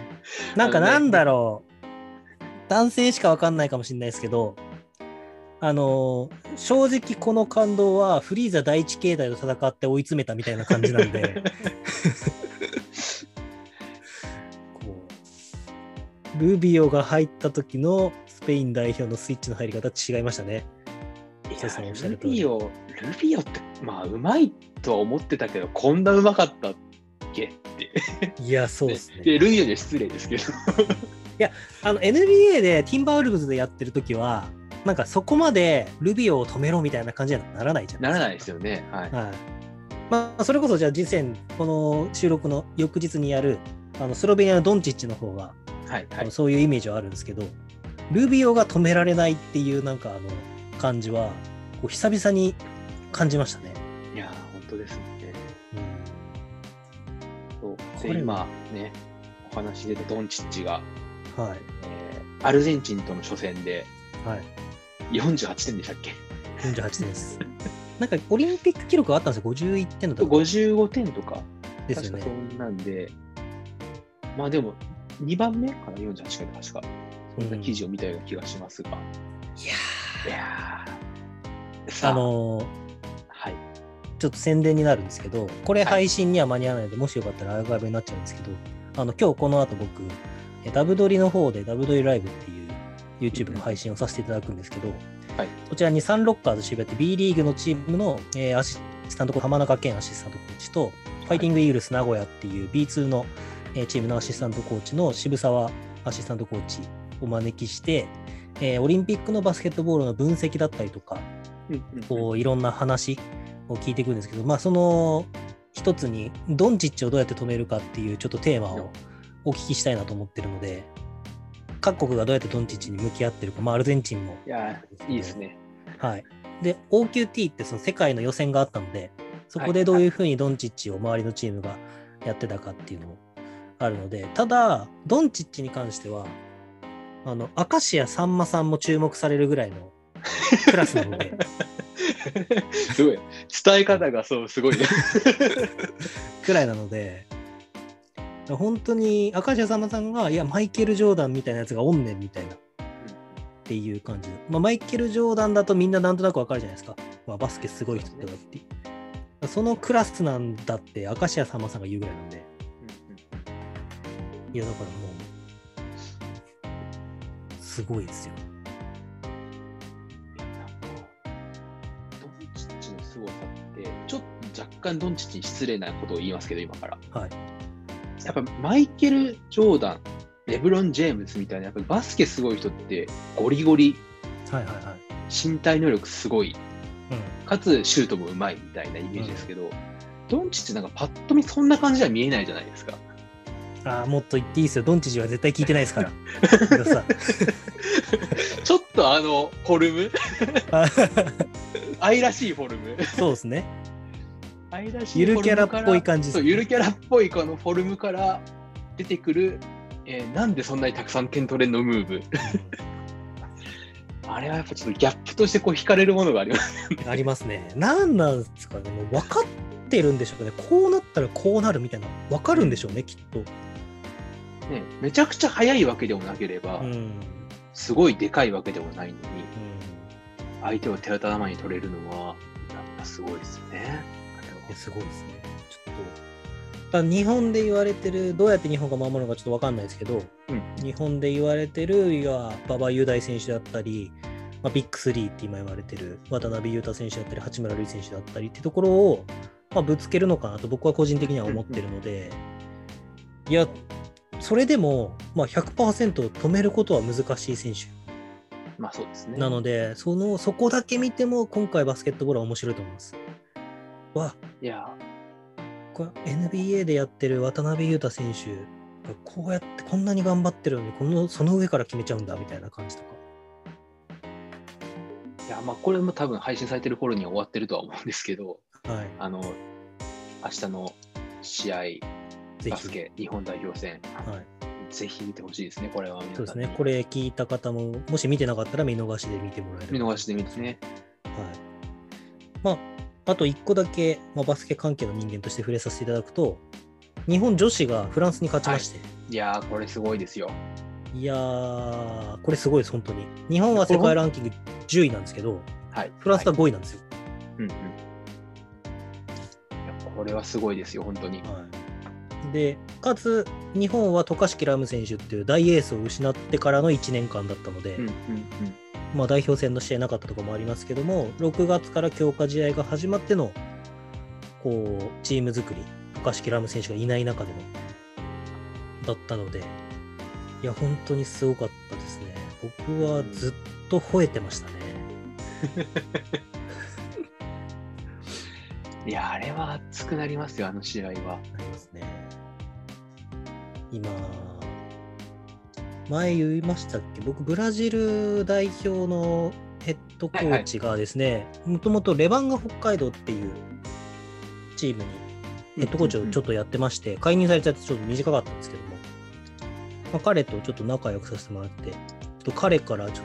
なんかなんだろう。男性しかわかんないかもしれないですけど、あのー正直この感動はフリーザ第一形態と戦って追い詰めたみたいな感じなんで、こうルビオが入った時のスペイン代表のスイッチの入り方違いましたね。いや、ルビオ、ルビオって、まあ、うまいとは思ってたけど、こんなうまかったっけ？って。いや、そうですね。で、ルビオで失礼ですけど。あの NBA でティンバーウルブズでやってる時は、なんかそこまでルビオを止めろみたいな感じにはならないじゃなないらですか。ないですよね。はい。はい。まあ、それこそじゃあ実践、この収録の翌日にやる、あのスロベニアのドンチッチの方が、はい。はい。そういうイメージはあるんですけど、ルビオが止められないっていうなんかあの感じは、こう久々に感じましたね。いやー、本当ですね。うんそう今ね、お話出たドンチッチが、はい。えーアルゼンチンとの初戦で、はい。48点でしたっけ？48点です。なんかオリンピック記録があったんですよ、51点だったか。な55点とか、ですよね。そんなんで、まあでも、2番目かな、48回で確か。そんな記事を見たような気がしますが。いやいやー、あ、あのーはい。ちょっと宣伝になるんですけど、これはい配信には間に合わないので、もしよかったらアーカイブになっちゃうんですけど、あの今日この後僕、えダブドリの方でダブドリライブっていう YouTube の配信をさせていただくんですけど、はい。そちらにサンロッカーズ渋谷って B リーグのチームの、えーアシスタントコーチ、浜中健アシスタントコーチと、ファイティングイーグルス名古屋っていう B2 の、えーチームのアシスタントコーチの渋沢アシスタントコーチを招きして、えーオリンピックのバスケットボールの分析だったりとか、こういろんな話を聞いていくんですけど、まあ、その一つにドンチッチをどうやって止めるかっていうちょっとテーマをお聞きしたいなと思ってるので各国がどうやってドンチッチに向き合ってるか、まあ、アルゼンチンも、いやー、いいですね。はい、で OQT ってその世界の予選があったのでそこでどういうふうにドンチッチを周りのチームがやってたかっていうのもあるのでただドンチッチに関してはあの明石家さんまさんも注目されるぐらいのクラスなので。すごい。伝え方がそう、すごいね。くらいなので、本当に明石家さんまさんが、いや、マイケル・ジョーダンみたいなやつがおんねんみたいなっていう感じで、まあ、マイケル・ジョーダンだとみんななんとなくわかるじゃないですか。まあ、バスケすごい人だっていう。そのクラスなんだって、明石家さんまさんが言うぐらいなんで、いや、だからもう、すごいですよ。ドンチッチの凄さって、ちょっと若干ドンチッチに失礼なことを言いますけど、今から。はい。やっぱマイケル・ジョーダン、レブロン・ジェームズみたいな、やっぱバスケすごい人って、ゴリゴリ、はいはいはい。身体能力すごい、うん。かつシュートもうまいみたいなイメージですけど、ドンチッチなんかパッと見そんな感じには見えないじゃないですか。ああ、もっと言っていいですよ。ドンチジは絶対聞いてないですから。ちょっとあの、フォルム？愛らしいフォルム？そうですね。愛らしいゆるキャラっぽいじ感じねそうゆるキャラっぽいこのフォルムから出てくる、えーなんでそんなにたくさん点取れんのムーブ。あれはやっぱちょっとギャップとしてこう惹かれるものがあります。ありますね。なんなんですかね。もう分かってるんでしょうね。こうなったらこうなるみたいな。分かるんでしょうね、きっと。ね、めちゃくちゃ速いわけでもなければ、うん。うん。すごいでかいわけでもないのに、相手を手頭に取れるのは、やっぱすごいですよね。すごいですね。ちょっと。日本で言われてる、どうやって日本が守るのかちょっと分かんないですけど、うん日本で言われてる、いや、馬場雄大選手だったり、まあ、ビッグスリーって今言われてる渡辺裕太選手だったり、八村塁選手だったりってところを、まあ、ぶつけるのかなと僕は個人的には思ってるので、いや、それでも、まあ、100%止めることは難しい選手まあそうですね。なので、そのそこだけ見ても、今回バスケットボールは面白いと思います。わ、いや、これ NBA でやってる渡辺裕太選手がこうやってこんなに頑張ってるのにこのその上から決めちゃうんだみたいな感じとか。いやまあこれも多分配信されてる頃には終わってるとは思うんですけど、はい。あの、明日の試合、ぜひ。バスケ日本代表戦、はい。ぜひ見てほしいですね、これは。そうですね。これ聞いた方も、もし見てなかったら見逃しで見てもらえる。見逃しで見てね。はい。まあ、あと1個だけ、まあ、バスケ関係の人間として触れさせていただくと、日本女子がフランスに勝ちまして、いやー、これすごいですよ。い、やー、これすごいです、本当に。日本は世界ランキング10位なんですけど、はい。フランスははい5位なんですよ。うんこれはすごいですよ、本当に。はい、で、かつ、日本は渡嘉敷ラム選手っていう大エースを失ってからの1年間だったので、うんうんうん。まあ、代表戦の試合なかったところもありますけども、6月から強化試合が始まってのこうチーム作り、渡嘉敷ラム選手がいない中でのだったので、いや、本当にすごかったですね。僕はずっと吠えてましたね。いや、あれは熱くなりますよ、あの試合は。なりますね。今、前言いましたっけ？僕、ブラジル代表のヘッドコーチがですね、もともとレバンガ北海道っていうチームにヘッドコーチをちょっとやってまして、解任されちゃってちょっと短かったんですけども、まあ、彼とちょっと仲良くさせてもらって、ちょっと彼からちょっ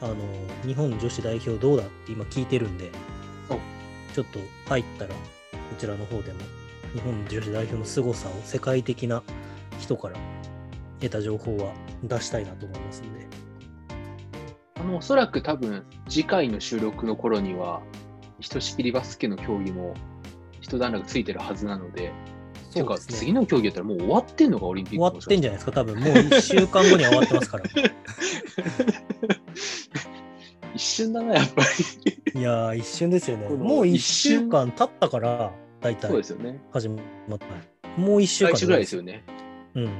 と、あの日本女子代表どうだって今聞いてるんでお。ちょっと入ったらこちらの方でも日本女子代表の凄さを世界的な人から得た情報は出したいなと思いますんで。あの、おそらく多分、次回の収録の頃には、ひとしきりバスケの競技も一段落ついてるはずなので、ていうか、次の競技だったらもう終わってんのか、オリンピック終わってんじゃないですか多分。もう1週間後には終わってますから。一瞬だな、やっぱり。いやー一瞬ですよね。もう1一瞬週間経ったから大体。そうですよね。始まった。もう1週間来週ぐらいですよね。うん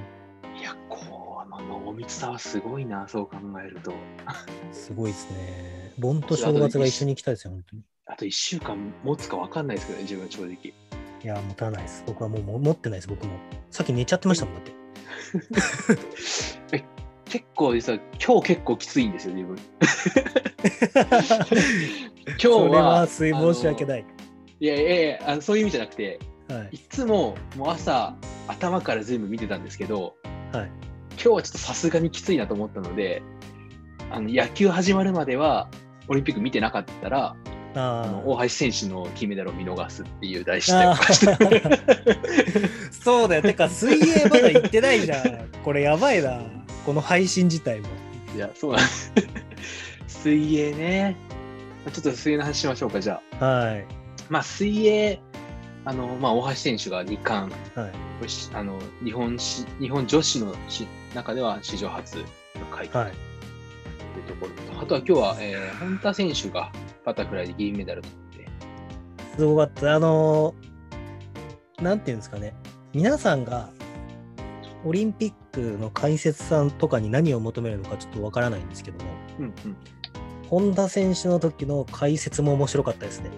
いや、この濃密さはすごいな、そう考えると。すごいですね盆と正月が一緒に来たですよ本当にあと1週間持つか分かんないですけどね、自分正直。いや持たないです僕はもうも持ってないです僕もさっき寝ちゃってましたもんだって 結構実は今日結構きついんですよ、自分。今日それはは。すい申し訳い。ないいやいやいやあの、そういう意味じゃなくて、はいいつももう朝、頭から全部見てたんですけど、はい。今日はちょっとさすがにきついなと思ったので、あの野球始まるまでは、オリンピック見てなかったら、ああの大橋選手の金メダルを見逃すっていう大事あをして。ー。そうだよ。てか水泳まだ行ってないじゃん。これやばいな。この配信自体も。いや、そう。なんです。水泳ね。ちょっと水泳の話しましょうか、じゃあ。はい。まあ、水泳、あの、まあ、大橋選手が2冠、はい。あの日本し日本女子のし中では史上初の快挙。はい。というところ。と、あとは今日は、えー本田選手がバタフライで銀メダルを取って、すごかった。あのーなんていうんですかね。皆さんがオリンピックの解説さんとかに何を求めるのかちょっとわからないんですけども。うんうん、本田選手の時の解説も面白かったですね。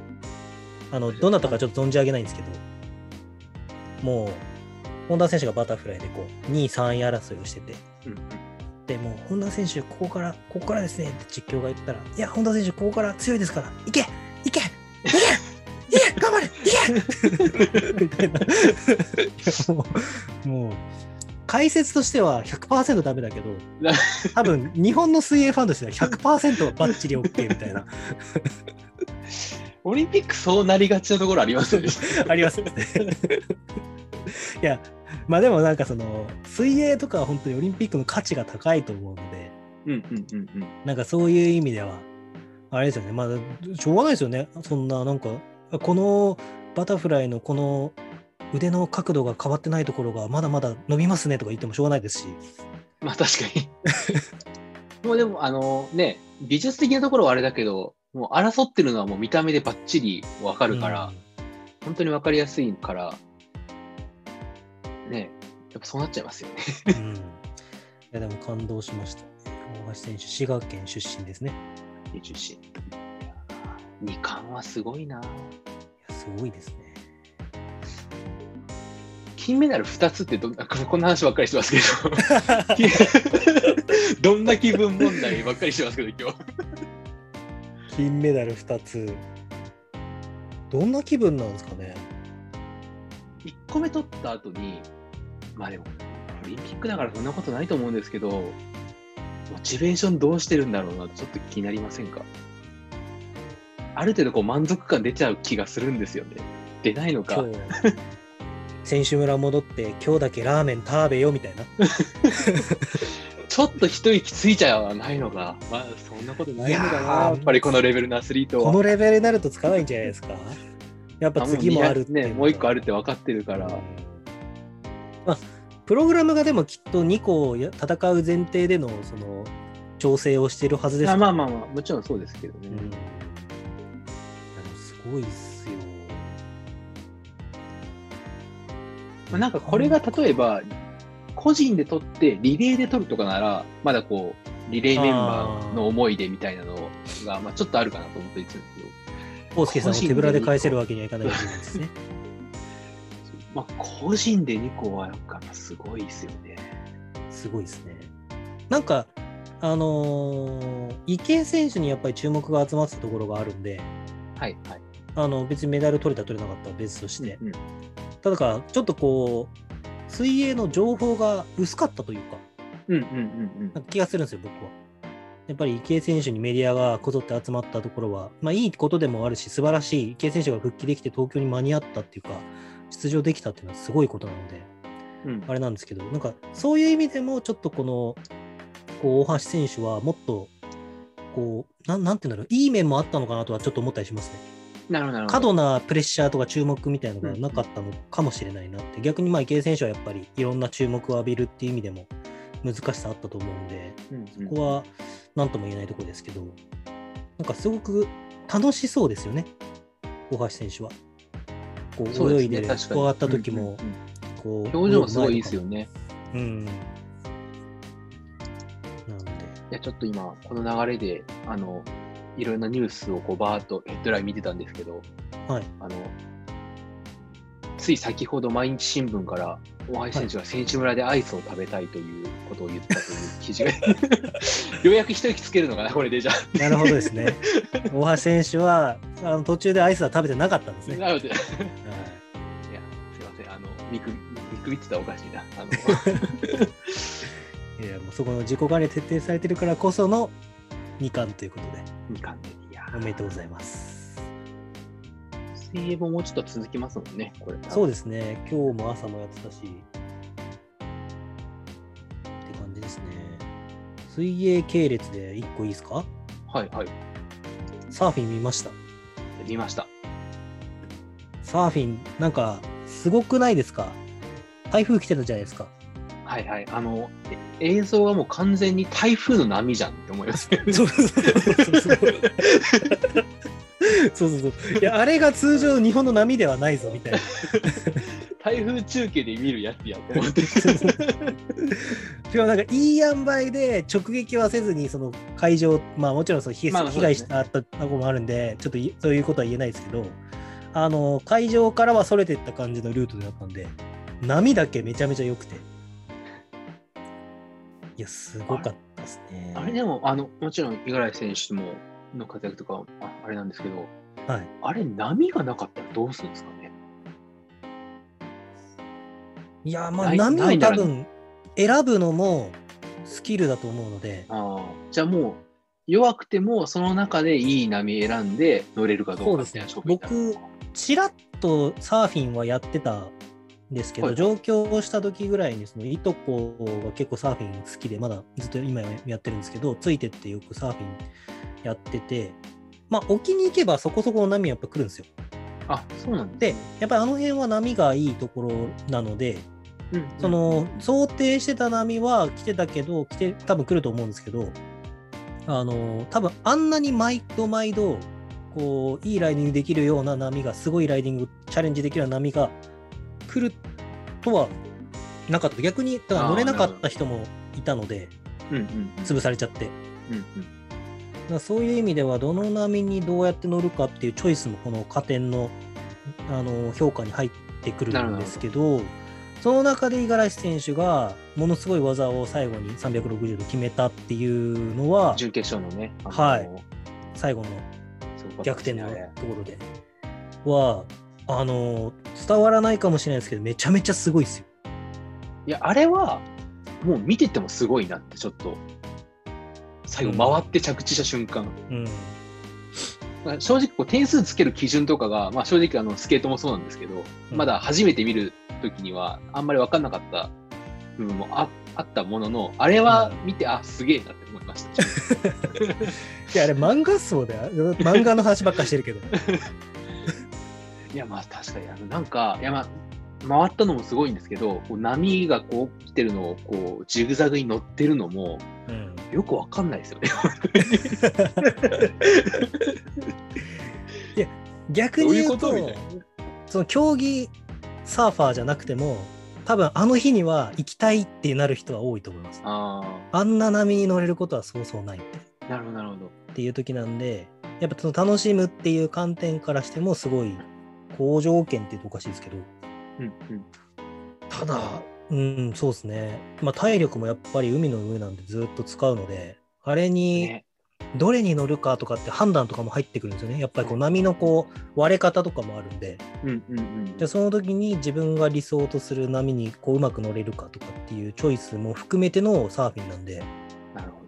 あの、どなたかちょっと存じ上げないんですけど、もう、本田選手がバタフライでこう、2位、3位争いをしてて、うんうんで、もう、本田選手、ここから、ここからですねって実況が言ったら、いや、本田選手、ここから強いですから、いけいけいけいけ頑張れいけみたいな。もう、もう解説としては100%ダメだけど、多分日本の水泳ファンとしては100%バッチリ OK みたいな、オリンピックそうなりがちなところありますよね。ありますね。いや、まあでもなんかその、水泳とかは本当にオリンピックの価値が高いと思うので、うんうんうんうん。なんかそういう意味では、あれですよね、まあ、しょうがないですよね、そんな、なんか、このバタフライのこの腕の角度が変わってないところがまだまだ伸びますねとか言ってもしょうがないですし、まあ確かに。もうでも、あのね、美術的なところはあれだけど、もう争ってるのはもう見た目でバッチリわかるから、本当にわかりやすいから、ね、やっぱそうなっちゃいますよね。うん、うんいやでも感動しました。大橋選手、滋賀県出身ですね。出身。二冠はすごいな。いやすごいですね。金メダル2つってどん な、こんな話ばっかりしてますけど、どんな気分問題ばっかりしてますけど、今日。金メダル2つ。どんな気分なんですかね？1個目取った後に、まあでも、オリンピックだからそんなことないと思うんですけど、モチベーションどうしてるんだろうなちょっと気になりませんか？ある程度こう満足感出ちゃう気がするんですよね。出ないのか選手村戻って、今日だけラーメン食べよみたいな。ちょっと一息ついちゃわないのか。まあそんなことないのかな。ーやっぱりこのレベルのアスリートは。このレベルになると使わないんじゃないですか？やっぱ次もあるってね、もう一個あるって分かってるから。まあ、プログラムがでもきっと2個や戦う前提でのその調整をしてるはずですあまあまあまあ、もちろんそうですけどね。うん、すごいっすよ。まあ、なんかこれが例えば、個人で取ってリレーで取るとかなら、まだこう、リレーメンバーの思い出みたいなのが、まあ、ちょっとあるかなと思っていつも言うけど、大輔さんを手ぶらで返せるわけにはいかないですね。まあ、個人で2個はやっぱすごいですよね。すごいですね。なんか、あのー池江選手にやっぱり注目が集まってたところがあるんで、はいはい。あの別にメダル取れた取れなかったは別として、うんただか、ちょっとこう、水泳の情報が薄かったというか、うんうんうんうんなんか気がするんですよ、僕は。やっぱり池江選手にメディアがこぞって集まったところは、まあ、いいことでもあるし、素晴らしい、池江選手が復帰できて東京に間に合ったっていうか、出場できたっていうのはすごいことなので、うんあれなんですけど、なんかそういう意味でも、ちょっとこの、こう大橋選手はもっと、こうなん、なんていうんだろう、いい面もあったのかなとはちょっと思ったりしますね。なるほど、過ど。度なプレッシャーとか注目みたいなのがなかったのかもしれないなって、逆にまあ池江選手はやっぱりいろんな注目を浴びるっていう意味でも難しさあったと思うんで、うんうんここは何とも言えないところですけど、なんかすごく楽しそうですよね、大橋選手は。こそう泳いで、こうった時もうんうんうん、こう表情もすごいいいですよね。ね。うん。なので、いや、ちょっと今、この流れで、あの、いろんなニュースをこうバーッとヘッドライン見てたんですけど、はい。あの、つい先ほど毎日新聞から、大橋選手が選手村でアイスを食べたいということを言ったという記事が、ようやく一息つけるのかな、これでじゃあ。なるほどですね。大橋選手はあの途中でアイスは食べてなかったんですね。はいなので、いや、すいません、あの、見く見くびってたらおかしいな。あの いやもうそこの自己管理徹底されてるからこその2冠ということで、みかんで、いやお、めでとうございます。水泳ももうちょっと続きますもんね、これ。そうでですね、今日も朝もやってたし、って感じですね。水泳系列で1個いいですか？はいはい。サーフィン見ました。見ました。サーフィン、なんか、すごくないですか？台風来てたじゃないですか。はいはい。あの、え映像はもう完全に台風の波じゃんって思いますね。そうそうそうそう。そうそうそう。いや、あれが通常日本の波ではないぞみたいな。台風中継で見るやつやと思って。しかもなんかいい塩梅で直撃はせずにその会場、まあもちろんその被被害したあったとこもあるんで、ちょっといそういうことは言えないですけど、あの会場からはそれていった感じのルートだったんで、波だけめちゃめちゃ良くて。いや、すごかったですね。あれでも、あの、もちろん五十嵐選手もの活躍とかああれなんですけど、はい。あれ波がなかったらどうするんですかね。いや、まあ波を多分選ぶのもスキルだと思うので、ああ、じゃあもう弱くてもその中でいい波選んで乗れるかどうかみたいな勝負になる僕、ちらっとサーフィンはやってたんですけど、はい上京をした時ぐらいに、そのいとこが結構サーフィン好きで、まだずっと今やってるんですけど、ついてってよくサーフィンやってて、まあ、沖に行けばそこそこの波やっぱ来るんですよ。あ、そうなんでで、やっぱりあの辺は波がいいところなので、すね。うんその想定してた波は来てたけど、来て多分来ると思うんですけど、あの多分あんなに毎度毎度こういいライディングできるような波が、すごいライディングチャレンジできるような波が来るとはなかった。逆にだから乗れなかった人もいたので、うん潰されちゃって。うんうん。だからそういう意味では、どの波にどうやって乗るかっていうチョイスもこの加点のあの評価に入ってくるんですけど、その中で五十嵐選手がものすごい技を最後に360度決めたっていうのは、準決勝のね、はい。最後の逆転のところでは、あの伝わらないかもしれないですけど、めちゃめちゃすごいですよ。いや、あれは、もう見ててもすごいなって、ちょっと、最後回って着地した瞬間、うん。まあ正直こう点数つける基準とかが、まあ、正直あのスケートもそうなんですけど、うんまだ初めて見るときにはあんまり分かんなかった部分もああったものの、あれは見て、あ、すげえなって思いました。いや、あれ漫画そうだよ。漫画の話ばっかしてるけど。いや、まあ確かに、あのなんか、いやまあ、回ったのもすごいんですけど、こう波がこう来てるのをこうジグザグに乗ってるのもうん。よくわかんないですよね。いうに言うと。その競技サーファーじゃなくても多分あの日には行きたいってなる人は多いと思います。ああんな波に乗れることはそうそうないあ、なるほど、なるほど。っていう時なんでやっぱその楽しむっていう観点からしてもすごい好条件って言うとおかしいですけど。うんうん。ただ。うんそうですね。まあ体力もやっぱり海の上なんでずっと使うのであれにね、どれに乗るかとかって判断とかも入ってくるんですよね。やっぱりこう波のこう割れ方とかもあるんで。うんうんうん。でその時に自分が理想とする波にこううまく乗れるかとかっていうチョイスも含めてのサーフィンなんで。なるほ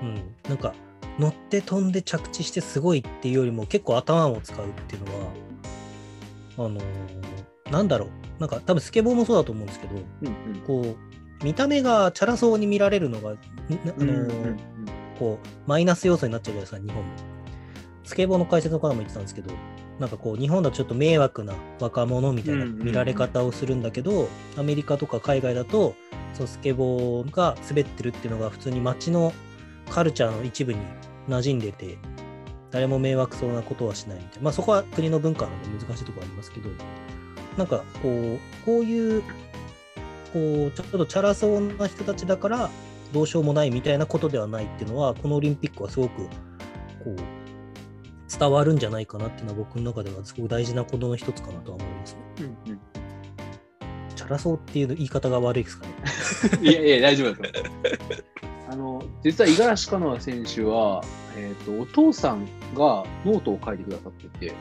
ど。うん、なんか乗って飛んで着地してすごいっていうよりも結構頭を使うっていうのはあのーなんだろうなんか多分スケボーもそうだと思うんですけどうんこう見た目がチャラそうに見られるのが、んあうん。のーうんうんうんこうマイナス要素になっちゃうじゃないですか日本も。スケボーの解説の方も言ってたんですけどなんかこう日本だとちょっと迷惑な若者みたいなうんうんうん見られ方をするんだけど、アメリカとか海外だとそのスケボーが滑ってるっていうのが普通に街のカルチャーの一部に馴染んでて誰も迷惑そうなことはしないみたいなまあそこは国の文化なので難しいところありますけどなんかこうこういうこうちょっとチャラそうな人たちだからどうしようもないみたいなことではないっていうのはこのオリンピックはすごくこう伝わるんじゃないかなっていうのは僕の中ではすごく大事なことの一つかなとは思いますね。うんうんチャラそうっていう言い方が悪いですかね。いやいや、大丈夫だと思う。あの、実は五十嵐カノア選手は、えっ、と、お父さんがノートを書いてくださってて、へ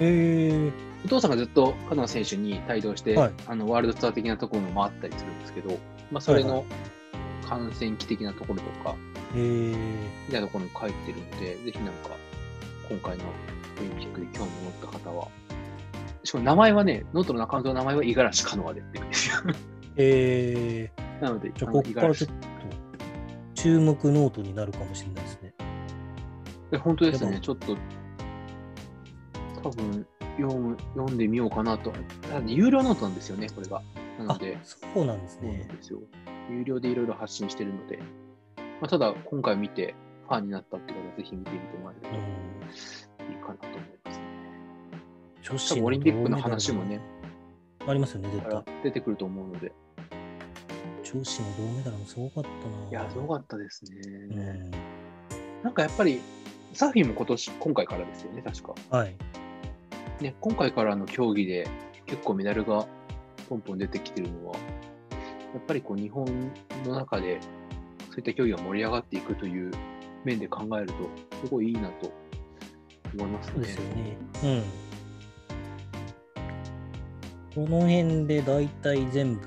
えお父さんがずっとカノア選手に帯同して、はい。あのワールドツアー的なところも回ったりするんですけど、まあ、それの観戦記的なところとか、みたいなところに書いてるので、ぜひなんか、今回のオリンピックで興味を持った方は、しかも名前はね、ノートのアカウントの名前は五十嵐カノアでっていうんですよ。え なので、じゃああのここからちょっと注目ノートになるかもしれないですね。え本当ですね、ちょっと、多分読む読んでみようかなと。有料ノートなんですよね、これが。なのあで、そうなんですね。ですよ。有料でいろいろ発信してるので、まあ、ただ、今回見て、ファンになったって方はぜひ見てみてもらえるうんといいかなと思いますね。女子オリンピックの話もね、ありますよね。出てくると思うので。女子の銅メダルもすごかったな。いや、すごかったですね。うん。なんかやっぱり、サーフィンも今年、今回からですよね、確か。はい。ね、今回からの競技で結構メダルがポンポン出てきてるのは、やっぱりこう日本の中でそういった競技が盛り上がっていくという面で考えると、すごいいいなと思いますね。そうですよね。うん。この辺で大体全部、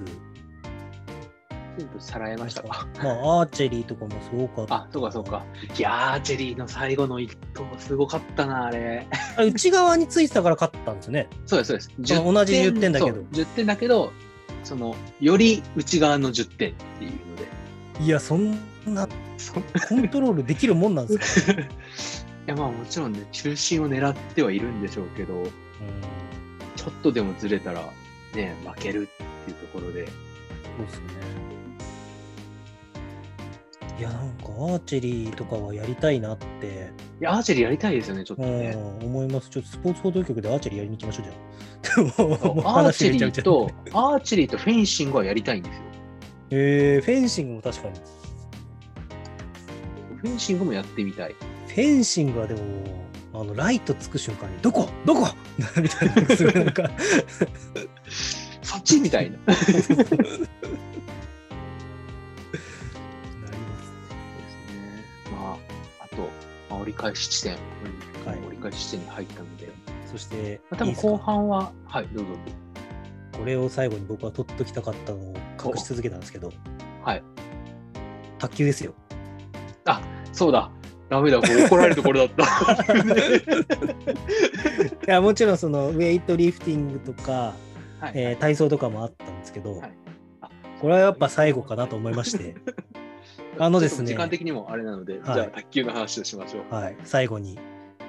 全部さらえましたか？まあ、アーチェリーとかもすごかった。あ、そうかそうか。いやー、アーチェリーの最後の一投、すごかったな、あれ。あれ内側についてたから勝ったんですよね。そうです、そうです。同じ10点だけどそう10点だけど、その、より内側の10点っていうので。いや、そんなそコントロールできるもんなんですか、いやまあもちろんね、中心を狙ってはいるんでしょうけど、うん、ちょっとでもずれたらね、負けるっていうところで、そうですね。いや、なんかアーチェリーとかはやりたいなって、いや、アーチェリーやりたいですよね、ちょっとうね。ん、思います。ちょっとスポーツ報道局でアーチェリーやりに行きましょうじゃん。アーチェリーと、アーチェリーとフェンシングはやりたいんですよ。えー、フェンシングも確かに。フェンシングもやってみたい。フェンシングはでも、あのライトつく瞬間に、どこ？どこ？みたいな、そっちみたいな。折り返し地点、はい。折り返し地点に入ったので、そして、まあ、多分後半は、はい、どうぞ。これを最後に僕は取っときたかったのを隠し続けたんですけど、はい。卓球ですよ。そうだ、ダメだ、これ怒られるところだった。いやもちろんそのウェイトリフティングとか、はい。えー体操とかもあったんですけど、はい。あ。これはやっぱ最後かなと思いまして、あのですね。時間的にもあれなので、はい。じゃあ卓球の話をしましょう。はい、最後に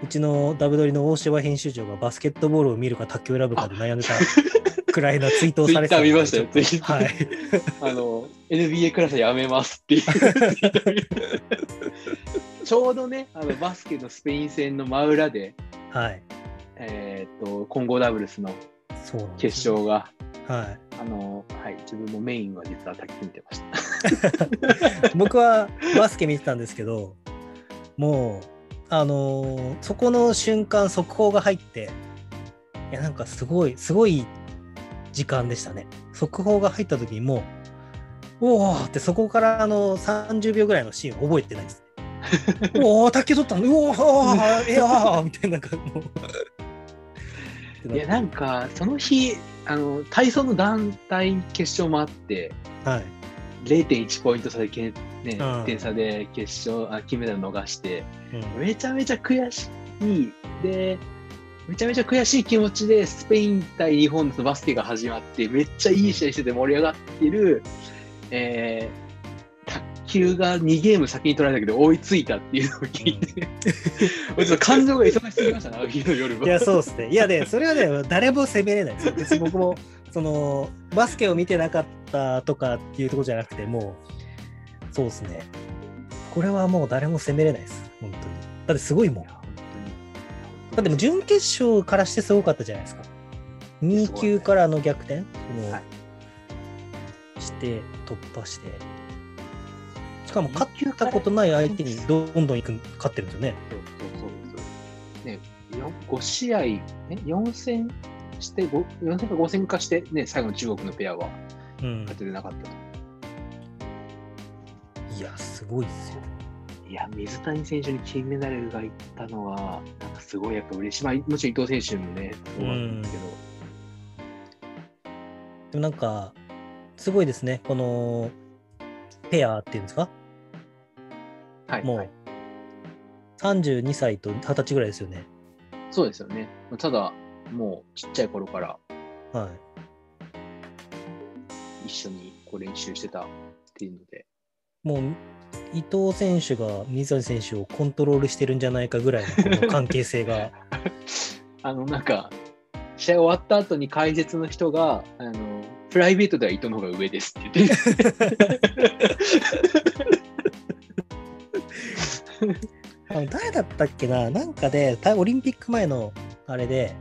うちのダブドリの大柴編集長がバスケットボールを見るか卓球を選ぶかで悩んでた くらいなツイートをされてた見ましたよ。ちょっと。ツイッター。はい、あの、NBA クラスやめますっていう。ちょうどね、あのバスケのスペイン戦の真裏で、はい、えーっと、混合ダブルスの決勝が、はい、あの、はい、自分もメインは実は卓球見てました。僕はバスケ見てたんですけどもうあのーそこの瞬間速報が入っていやなんかすごいすごい時間でしたね。速報が入った時にもうおおってそこからあの30秒ぐらいのシーン覚えてないです おお卓球取ったの？うおーいやーみたいななんかもういや、なんか、その日、あの、体操の団体決勝もあって、はい0.1ポイント差でけ、ね、うん1点差で決勝あ金メダル逃して、うんめちゃめちゃ悔しい。で、めちゃめちゃ悔しい気持ちでスペイン対日本のバスケが始まって、めっちゃいい試合してて盛り上がってる、えー卓球が2ゲーム先に取られたけど追いついたっていうのを聞いて、俺ちょっと感情が忙しすぎましたね、あの日の夜は。いや、そうですね。いや、で、それはね、誰も責めれないですよ。別に僕も、その、バスケを見てなかったとかっていうところじゃなくて、もう、そうですね。これはもう誰も責めれないです。本当に。だってすごいもん。だ本ってもう準決勝からしてすごかったじゃないですか。2級からの逆転、はいして、突破して。しかも勝ったことない相手にどんどんいく勝ってるんですよね。そうそうそうそう。ね、よ5試合、ね、4戦して、5 4戦か5戦かして、ね、最後の中国のペアはうん勝。ててなかったと。いや、すごいですよ。いや、水谷選手に金メダルがいったのは、なんかすごいやっぱ嬉しい。まあ、もちろん伊藤選手もね、そうなんですけど、でもなんか、すごいですね。この、ペアっていうんですか？はい、もうはい、32歳と20歳ぐらいですよね。そうですよね。ただ、もうちっちゃい頃からはい。一緒にこう練習してたっていうので、もう、伊藤選手が水谷選手をコントロールしてるんじゃないかぐらいのこの関係性が。あの、なんか、試合終わった後に解説の人が、あの、プライベートでは伊藤の方が上ですって言って、あの誰だったっけな？なんかで、たオリンピック前のあれで、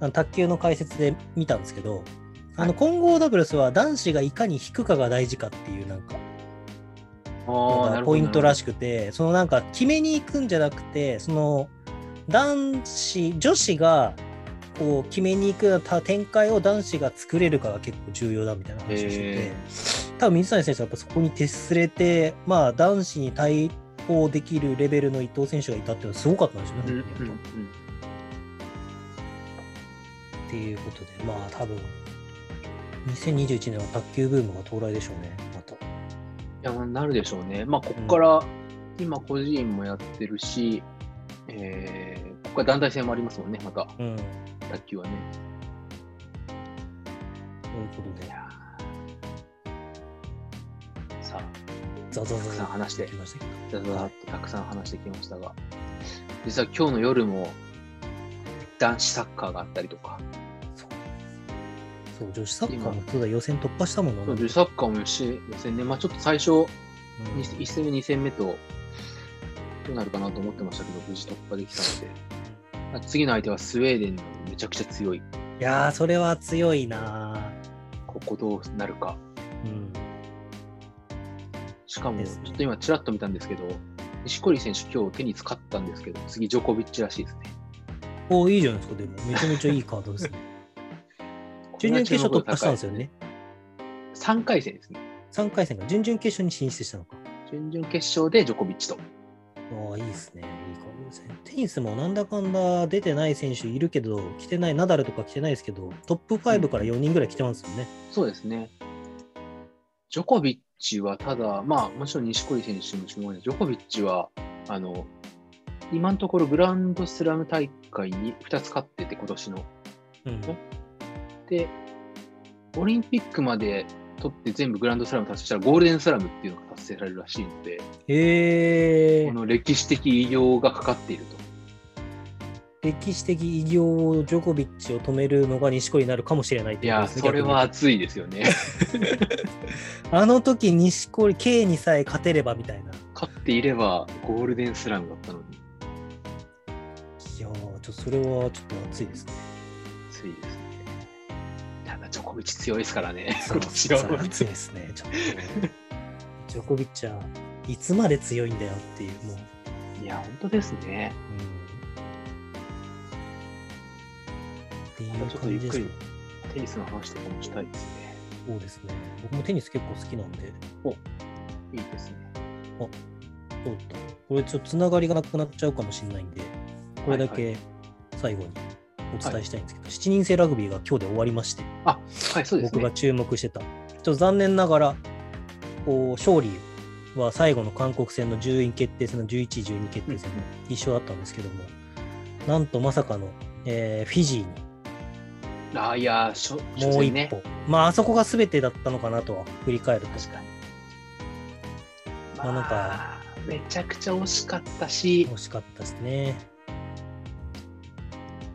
あの卓球の解説で見たんですけど、あの混合ダブルスは男子がいかに引くかが大事かっていうなんかのがポイントらししくて、そのなんか決めに行くんじゃなくて、その男子、女子がこう決めに行くた展開を男子が作れるかが結構重要だみたいな話をしててへ、多分水谷選手はやっぱそこに徹すれて、まあ男子に対抗できるレベルの伊藤選手がいたっていうのはすごかったんですよね、うんうん本当にやっぱっていうことで、まあ多分、2021年は卓球ブームが到来でしょうね、また。いや、なるでしょうね。まあ、ここから、今、個人もやってるし、えー、ここから団体戦もありますもんね、また、うん。卓球はね。ということでたくさん話してきましたけど。ざざざっとたくさん話してきましたが、実は今日の夜も男子サッカーがあったりとか、そう。そう、女子サッカーもそうだ。予選突破したもんな。女子サッカーもよし予選ね、まあ、ちょっと最初、うん。1戦目、2戦目と、どうなるかなと思ってましたけど、無事突破できたので、あ次の相手はスウェーデンのめちゃくちゃ強い、いやー、それは強いなここどうなるか。ーうん。しかも、ちょっと今、ちらっと見たんですけど、錦織選手、今日テニス勝ったんですけど、次、ジョコビッチらしいですね。おいいじゃないですか、でも。めちゃめちゃいいカードですね。準々決勝突破したんですよね。3回戦ですね。3回戦が準々決勝に進出したのか。準々決勝でジョコビッチと。ああ、いいですね。いいカードですね。テニスもなんだかんだ出てない選手いるけど、来てない、ナダルとか来てないですけど、トップ5から4人ぐらい来てますよね。そうですね。ジョコビッチはただ、まあ、もちろん錦織選手もすごいね、ジョコビッチは、あの、今のところグランドスラム大会に2つ勝ってて、今年の。うん。で、オリンピックまで取って全部グランドスラム達成したら、ゴールデンスラムっていうのが達成されるらしいので、この歴史的偉業がかかっていると。歴史的偉業をジョコビッチを止めるのが錦織になるかもしれないっいや、それは熱いですよね。あの時錦織 K にさえ勝てればみたいな。勝っていればゴールデンスラムだったのに、いやー、ちょっとそれはちょっと熱いですね。熱いですね。ただ、ジョコビッチ強いですからね、そう 今年は。熱いですね、ちょっと。ジョコビッチはいつまで強いんだよっていう、もう。いや、本当ですね。うんっていうちょっと感ゆっくりじですね。テニスの話とかもしたいですね。そうですね。僕もテニス結構好きなんで、いいですね。そうだ。これちょっとつながりがなくなっちゃうかもしれないんで、これだけ最後にお伝えしたいんですけど、7人制ラグビーが今日で終わりまして、あ、はい、そうですね。僕が注目してた。ちょっと残念ながら、こう勝利は最後の韓国戦の順位決定戦の11、12決定戦も一緒だったんですけども、なんとまさかの、えーフィジーにああ、いやー、しょ初もう一戦ね。歩、まああそこが全てだったのかなとは振り返ると確かに。まあなんかまあめちゃくちゃ惜しかったし、惜しかったですね。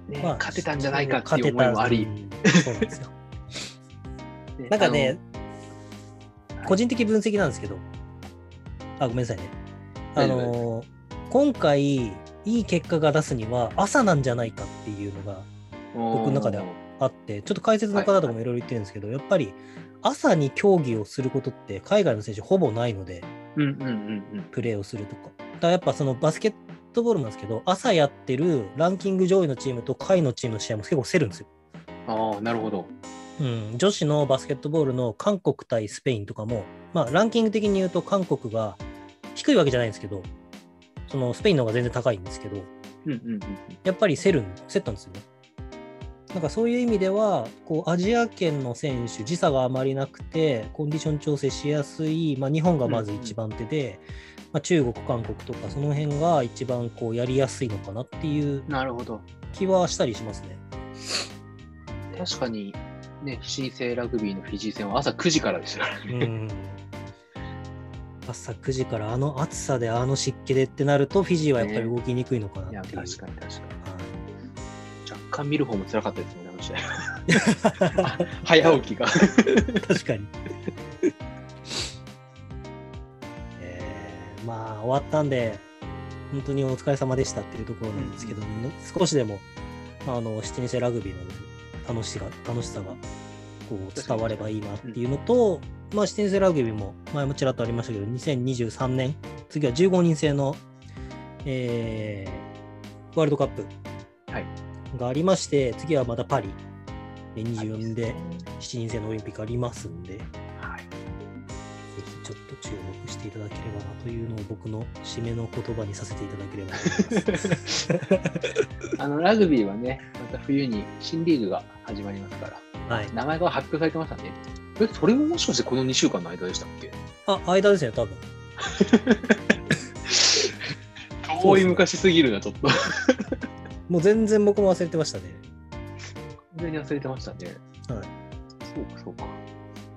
ねまあ勝てたんじゃないかっていう思いもあり、そうなんですよ。ねなんかね、個人的分析なんですけど、あ、ごめんなさいね。あのー今回、いい結果が出すには朝なんじゃないかっていうのが僕の中ではあって、ちょっと解説の方とかもいろいろ言ってるんですけど、やっぱり朝に競技をすることって海外の選手ほぼないので。プレーをするとか。だからやっぱそのバスケットボールなんですけど、朝やってるランキング上位のチームと下位のチームの試合も結構競るんですよ。ああ、なるほど。うん、女子のバスケットボールの韓国対スペインとかも、まあ、ランキング的に言うと韓国が低いわけじゃないんですけど、そのスペインの方が全然高いんですけど、うんうんうんうん。やっぱり競るん、競ったんですよね。なんかそういう意味では、こうアジア圏の選手、時差があまりなくて、コンディション調整しやすい、まあ、日本がまず一番手で、まあ、中国、韓国とか、その辺が一番こうやりやすいのかなっていうなるほど。気はしたりしますね。確かに、ね、新生ラグビーのフィジー戦は朝9時からですよね。うん朝9時からあの暑さであの湿気でってなるとフィジーはやっぱり動きにくいのかいや、なっていう。確かに確かに。は若干見る方も辛かったですね、あの試合。早起きが。い確かに。えーまあ終わったんで本当にお疲れ様でしたっていうところなんですけど、少しでもあの7人制ラグビーの楽しが楽しさがこう伝わればいいなっていうのと、まあ、7人制ラグビーも前もちらっとありましたけど2023年次は15人制の、えーワールドカップはいがありまして、次はまたパリで24で7人制のオリンピックありますんで、ぜはい。ひちょっと注目していただければなというのを僕の締めの言葉にさせていただければと思います。あの、ラグビーはね、また冬に新リーグが始まりますから、はい。名前が発表されてましたね。え、それももしかしてこの2週間の間でしたっけ？あ、間ですね、多分。遠い昔すぎるな、ちょっと。もう全然僕も忘れてましたね。完全に忘れてましたね。はい。そうか、そうか。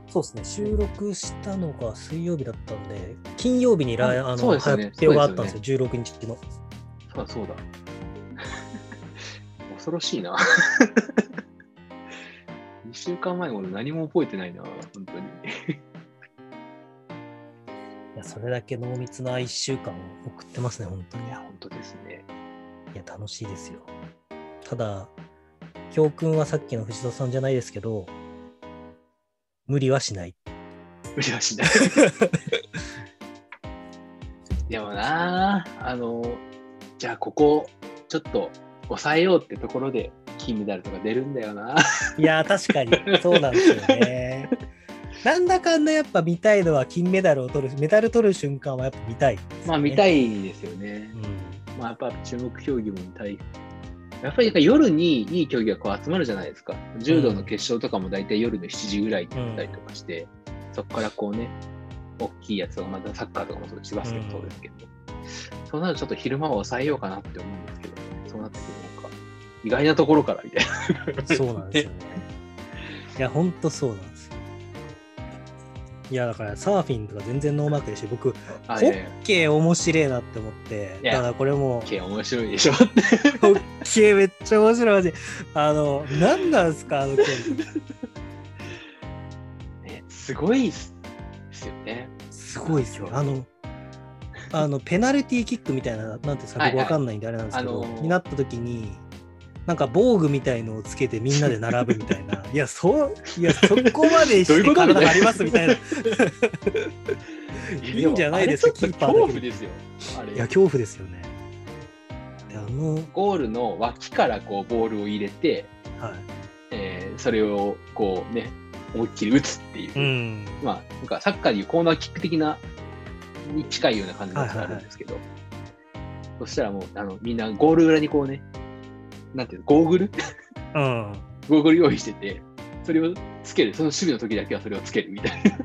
そうですね、収録したのが水曜日だったんで、金曜日にライああの、ね発表があったんですよ、16日の。そうだ、そうだ。恐ろしいな。2週間前のこと何も覚えてないな、本当に。いや、それだけ濃密な1週間を送ってますね、本当に。いや、本当ですね。いや、楽しいですよ。ただ、教訓はさっきの藤田さんじゃないですけど、無理はしない。無理はしない。でもなあの、じゃあここ、ちょっと抑えようってところで金メダルとか出るんだよな。いやー、確かに、そうなんですよね。なんだかんだやっぱ見たいのは金メダルを取る、メダル取る瞬間はやっぱ見たい、まあ見たい。いですよね。うん。まあやっぱ注目競技も見たい。やっぱりなんか夜にいい競技がこう集まるじゃないですか。柔道の決勝とかも大体夜の7時ぐらいになったりとかして、そこからこうね、大きいやつをまたサッカーとかもそうですし、バスケもそうですけど、そうなるとちょっと昼間は抑えようかなって思うんですけど、そうなってくるのか、意外なところからみたいな。そうなんですよね。いや、ほんとそうなんですよ。いや、だからサーフィンとか全然ノーマークでし、僕、あ、ホッケー面白いなって思って、だからこれも、系面白いでしょ。ホッケーめっちゃ面白いマジ。あの、何なんすか、あの競技。ね、すごいっすよね。すごいですよ。あの、あのペナルティーキックみたいな、なんていうんですか、はいはい僕わかんないんであれなんですけど、あのーになった時に、なんか防具みたいのをつけてみんなで並ぶみたいな。いや、そう、いや、そこまでしてどういうこと体張りますみたいな。いいいんじゃないですかキーパー恐怖ですよ。あれや、恐怖ですよね。であの、ゴールの脇からこうボールを入れて、はい。えーそれをこうね、思いっきり打つっていう、うん。まあ、なんかサッカーでいうコーナーキック的な、に近いような感じがあるんですけど、そしたらもう、あの、みんなゴール裏にこうね、なんていうの、ゴーグル？うん。ゴーグル用意してて、それをつける、その守備の時だけはそれをつけるみたいな。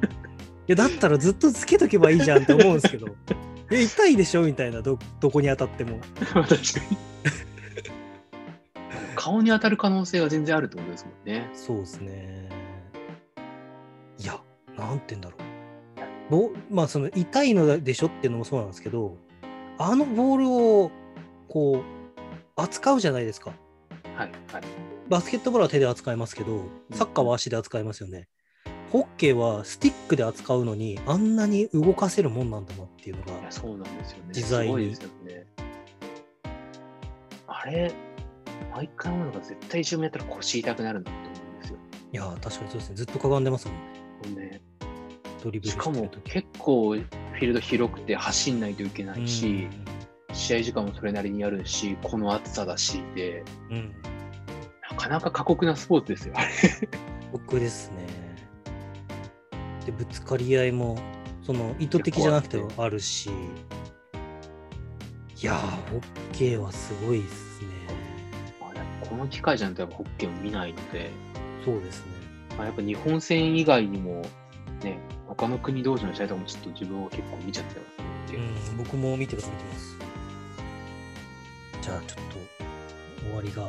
や、だったらずっとつけとけばいいじゃんって思うんですけど、え、痛いでしょみたいなど、どこに当たっても。確かに。顔に当たる可能性は全然あるってことですもんね。そうですね。いや、なんて言うんだろう。ぼまあ、その痛いのでしょっていうのもそうなんですけど、あのボールをこう扱うじゃないですか。はい。はい。バスケットボールは手で扱いますけど、サッカーは足で扱いますよね。ホッケーはスティックで扱うのに、あんなに動かせるもんなんだなっていうのがそうなんですよね。自在に。あれ、毎回思うのが絶対自分やったら腰痛くなるなって思うんですよ。いやー、確かにそうですね。ずっとかがんでますもんね。ドリブルしかも。結構フィールド広くて走んないといけないし、試合時間もそれなりにあるし、この暑さだしで、うん、うん。なかなか過酷なスポーツですよ。あれ僕ですね。で、ぶつかり合いも、その意図的じゃなくてあるし、いやー、ホッケーはすごいですね。この機会じゃないとやっぱホッケーを見ないので、そうですね。まあ、やっぱ日本戦以外にも、ね、他の国同士の試合とかもちょっと自分は結構見ちゃってますうん、僕も見てます、見てます。じゃあ、ちょっと、終わりが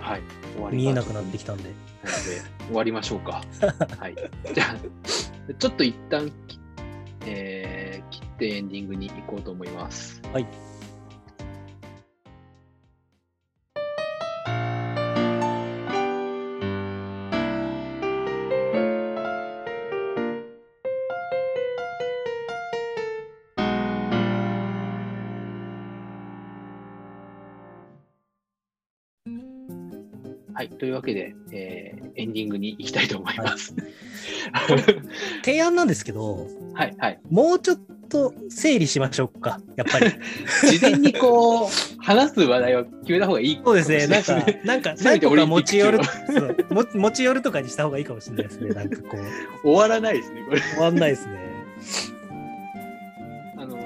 はい、終わりが見えなくなってきたんで。なので、終わりましょうか。はい。じゃあ、ちょっと一旦き、えー切ってエンディングに行こうと思います。はい。というわけで、えーエンディングに行きたいと思います。提案なんですけど、はい、はい。もうちょっと整理しましょうか、やっぱり。事前にこう、話す話題を決めた方がいいそうですね、なんかないで、なんか、持ち寄る 持ち寄るとかにした方がいいかもしれないですね、なんかこう、終わらないですね、これ。終わんないですね。あの、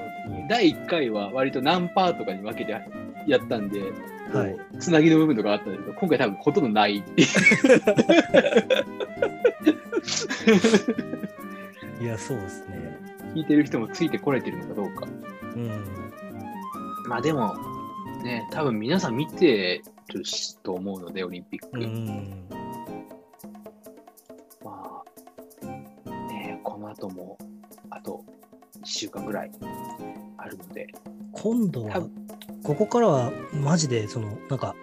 第1回は割と何パーとかに分けてやったんで、はいこうつなぎの部分とかあったんですけど、今回多分ほとんどないっていう。いや、そうですね。聞いてる人もついてこれてるのかどうか。うん。まあでも、ね、多分皆さん見てるしと思うので、オリンピック。うん。まあ、ね、この後も、あと1週間ぐらいあるので、今度はここからはマジで、その、なんか、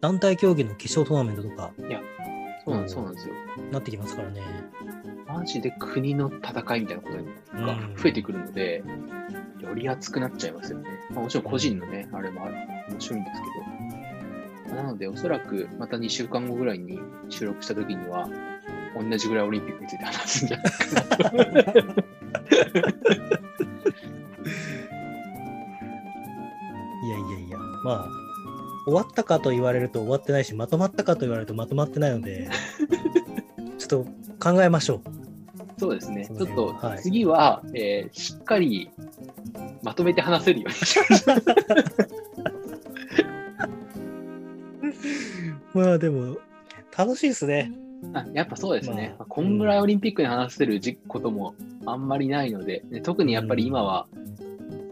団体競技の決勝トーナメントとかそうなんそうなんですよ。なってきますからね。マジで国の戦いみたいなことがうん増えてくるので、より熱くなっちゃいますよね。まあ、もちろん個人のね、あれもある面白いんですけど。なので、おそらくまた2週間後ぐらいに収録した時には、同じぐらいオリンピックについて話すんじゃないかな まあ、終わったかと言われると終わってないし、まとまったかと言われるとまとまってないので、ちょっと考えましょう。そうですね。そちょっとの辺ははい次は、えーしっかりまとめて話せるようにしましょう。まあでも、楽しいですね。あやっぱそうですね。まあまあこんぐらいオリンピックに話せるじこともあんまりないので、ね特にやっぱり今は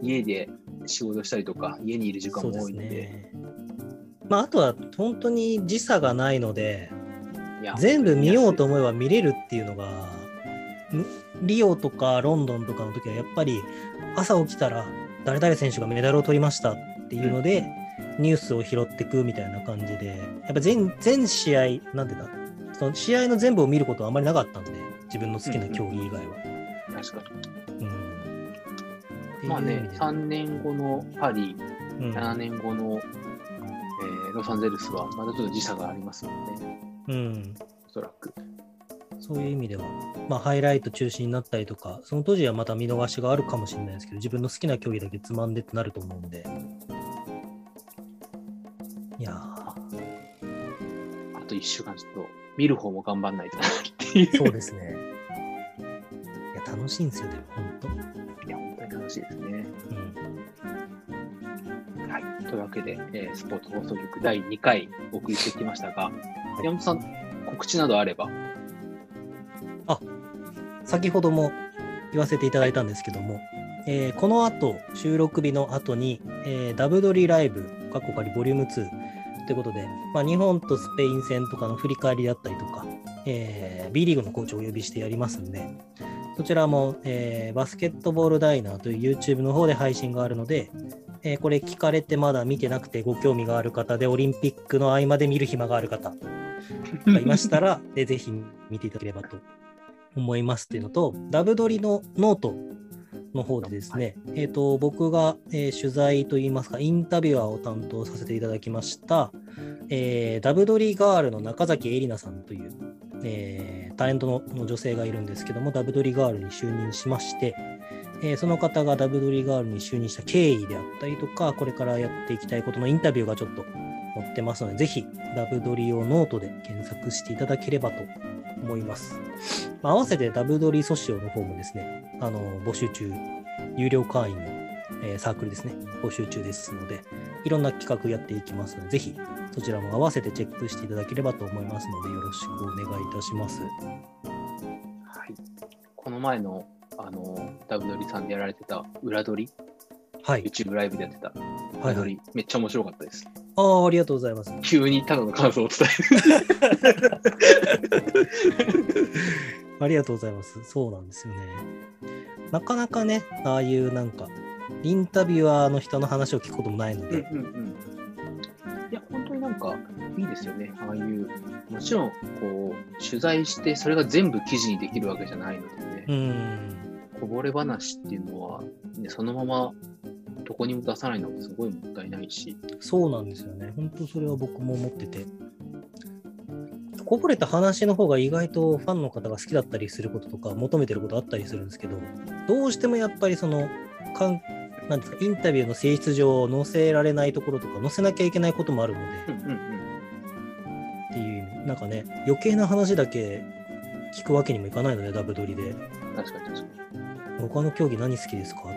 家で仕事したりとか、家にいる時間も多いので、ね。まあ、あとは本当に時差がないので、全部見ようと本思えば見れるっていうのが、んリオとかロンドンとかの時はやっぱり朝起きたら誰々選手がメダルを取りましたっていうので、ニュースを拾ってくみたいな感じで、やっぱ全全試合、なんていうんだ、その試合の全部を見ることはあんまりなかったんで、自分の好きな競技以外は。当確かうんに。まあね、っていう意味で3年後のパリ、うん7年後の、えーロサンゼルスはまたちょっと時差がありますので、うんおそらく。そういう意味では、まあ、ハイライト中心になったりとか、その当時はまた見逃しがあるかもしれないですけど、自分の好きな競技だけつまんでってなると思うんで。いやあと1週間ちょっと見る方も頑張んないとなっていう。ー、そうですね。いや、楽しいんですよ、でも、本当。しいですね。うん。はい。というわけで、えースポーツ放送局第2回お送りしてきましたが、い山本さん、告知などあれば。先ほども言わせていただいたんですけども、えーこの後、収録日の後に、えーダブドリライブ、カッコ仮ボリューム2ということで、まあ、日本とスペイン戦とかの振り返りだったりとか、えー B リーグのコーチをお呼びしてやりますんで、そちらも、えーバスケットボールダイナーという YouTube の方で配信があるので、えーこれ聞かれてまだ見てなくてご興味がある方で、オリンピックの合間で見る暇がある方がいましたら、えーぜひ見ていただければと思いますっていうのと、ダブドリのノートの方でですね、えー、と僕が、えー取材といいますか、インタビュアーを担当させていただきました、えーダブドリガールの中崎絵里奈さんという、えータレントの女性がいるんですけども、ダブドリガールに就任しまして、えーその方がダブドリガールに就任した経緯であったりとか、これからやっていきたいことのインタビューがちょっと載ってますので、ぜひダブドリをノートで検索していただければと思います。まあ合わせてダブドリソシオの方もですね、あの募集中、有料会員の、えーサークルですね、募集中ですので、いろんな企画やっていきますので、ぜひそちらも合わせてチェックしていただければと思いますので、よろしくお願いいたします。はい。この前の、あの、ダブドリさんでやられてた裏撮り、はい。YouTube ライブでやってたはい、はい。めっちゃ面白かったです。ああ、ありがとうございます。急にただの感想を伝える。ありがとうございます。そうなんですよね。なかなかね、ああいうなんか、インタビュアーの人の話を聞くこともないので、うんうんうん。いや、本当になんかいいですよね。ああいう、もちろん、こう、取材して、それが全部記事にできるわけじゃないのでね、うーん、こぼれ話っていうのは、ね、そのままどこにも出さないのってすごいもったいないし、そうなんですよね。本当それは僕も思ってて。こぼれた話の方が意外とファンの方が好きだったりすることとか求めてることあったりするんですけど、どうしてもやっぱりその、かんなんですか、インタビューの性質上載せられないところとか載せなきゃいけないこともあるので、うんうんうん。っていうなんかね、余計な話だけ聞くわけにもいかないので、ダブドリで。確かに確かに。他の競技何好きですかとか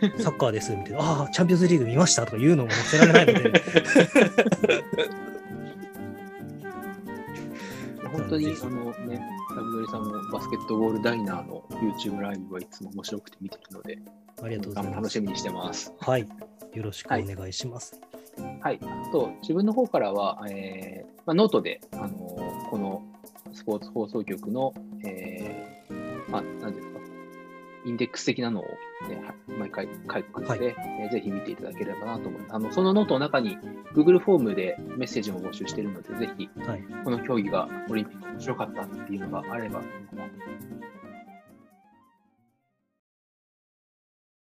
言って、サッカーですみたいな、ああ、チャンピオンズリーグ見ましたとか言うのも載せられないので、本当にあのね、ラブドリさんもバスケットボールダイナーの YouTube ライブはいつも面白くて見てるので、ありがとうございます。楽しみにしてます。はい。よろしくお願いします。はい。あと、自分の方からは、えーまあ、ノートで、あのーこのスポーツ放送局の、えーまあ、なんていうんですか、インデックス的なのを、ね、は毎回書くので、えーぜひ見ていただければなと思います。あのそのノートの中に Google フォームでメッセージも募集しているので、ぜひ、はい。この競技がオリンピック面白かったっていうのがあれば、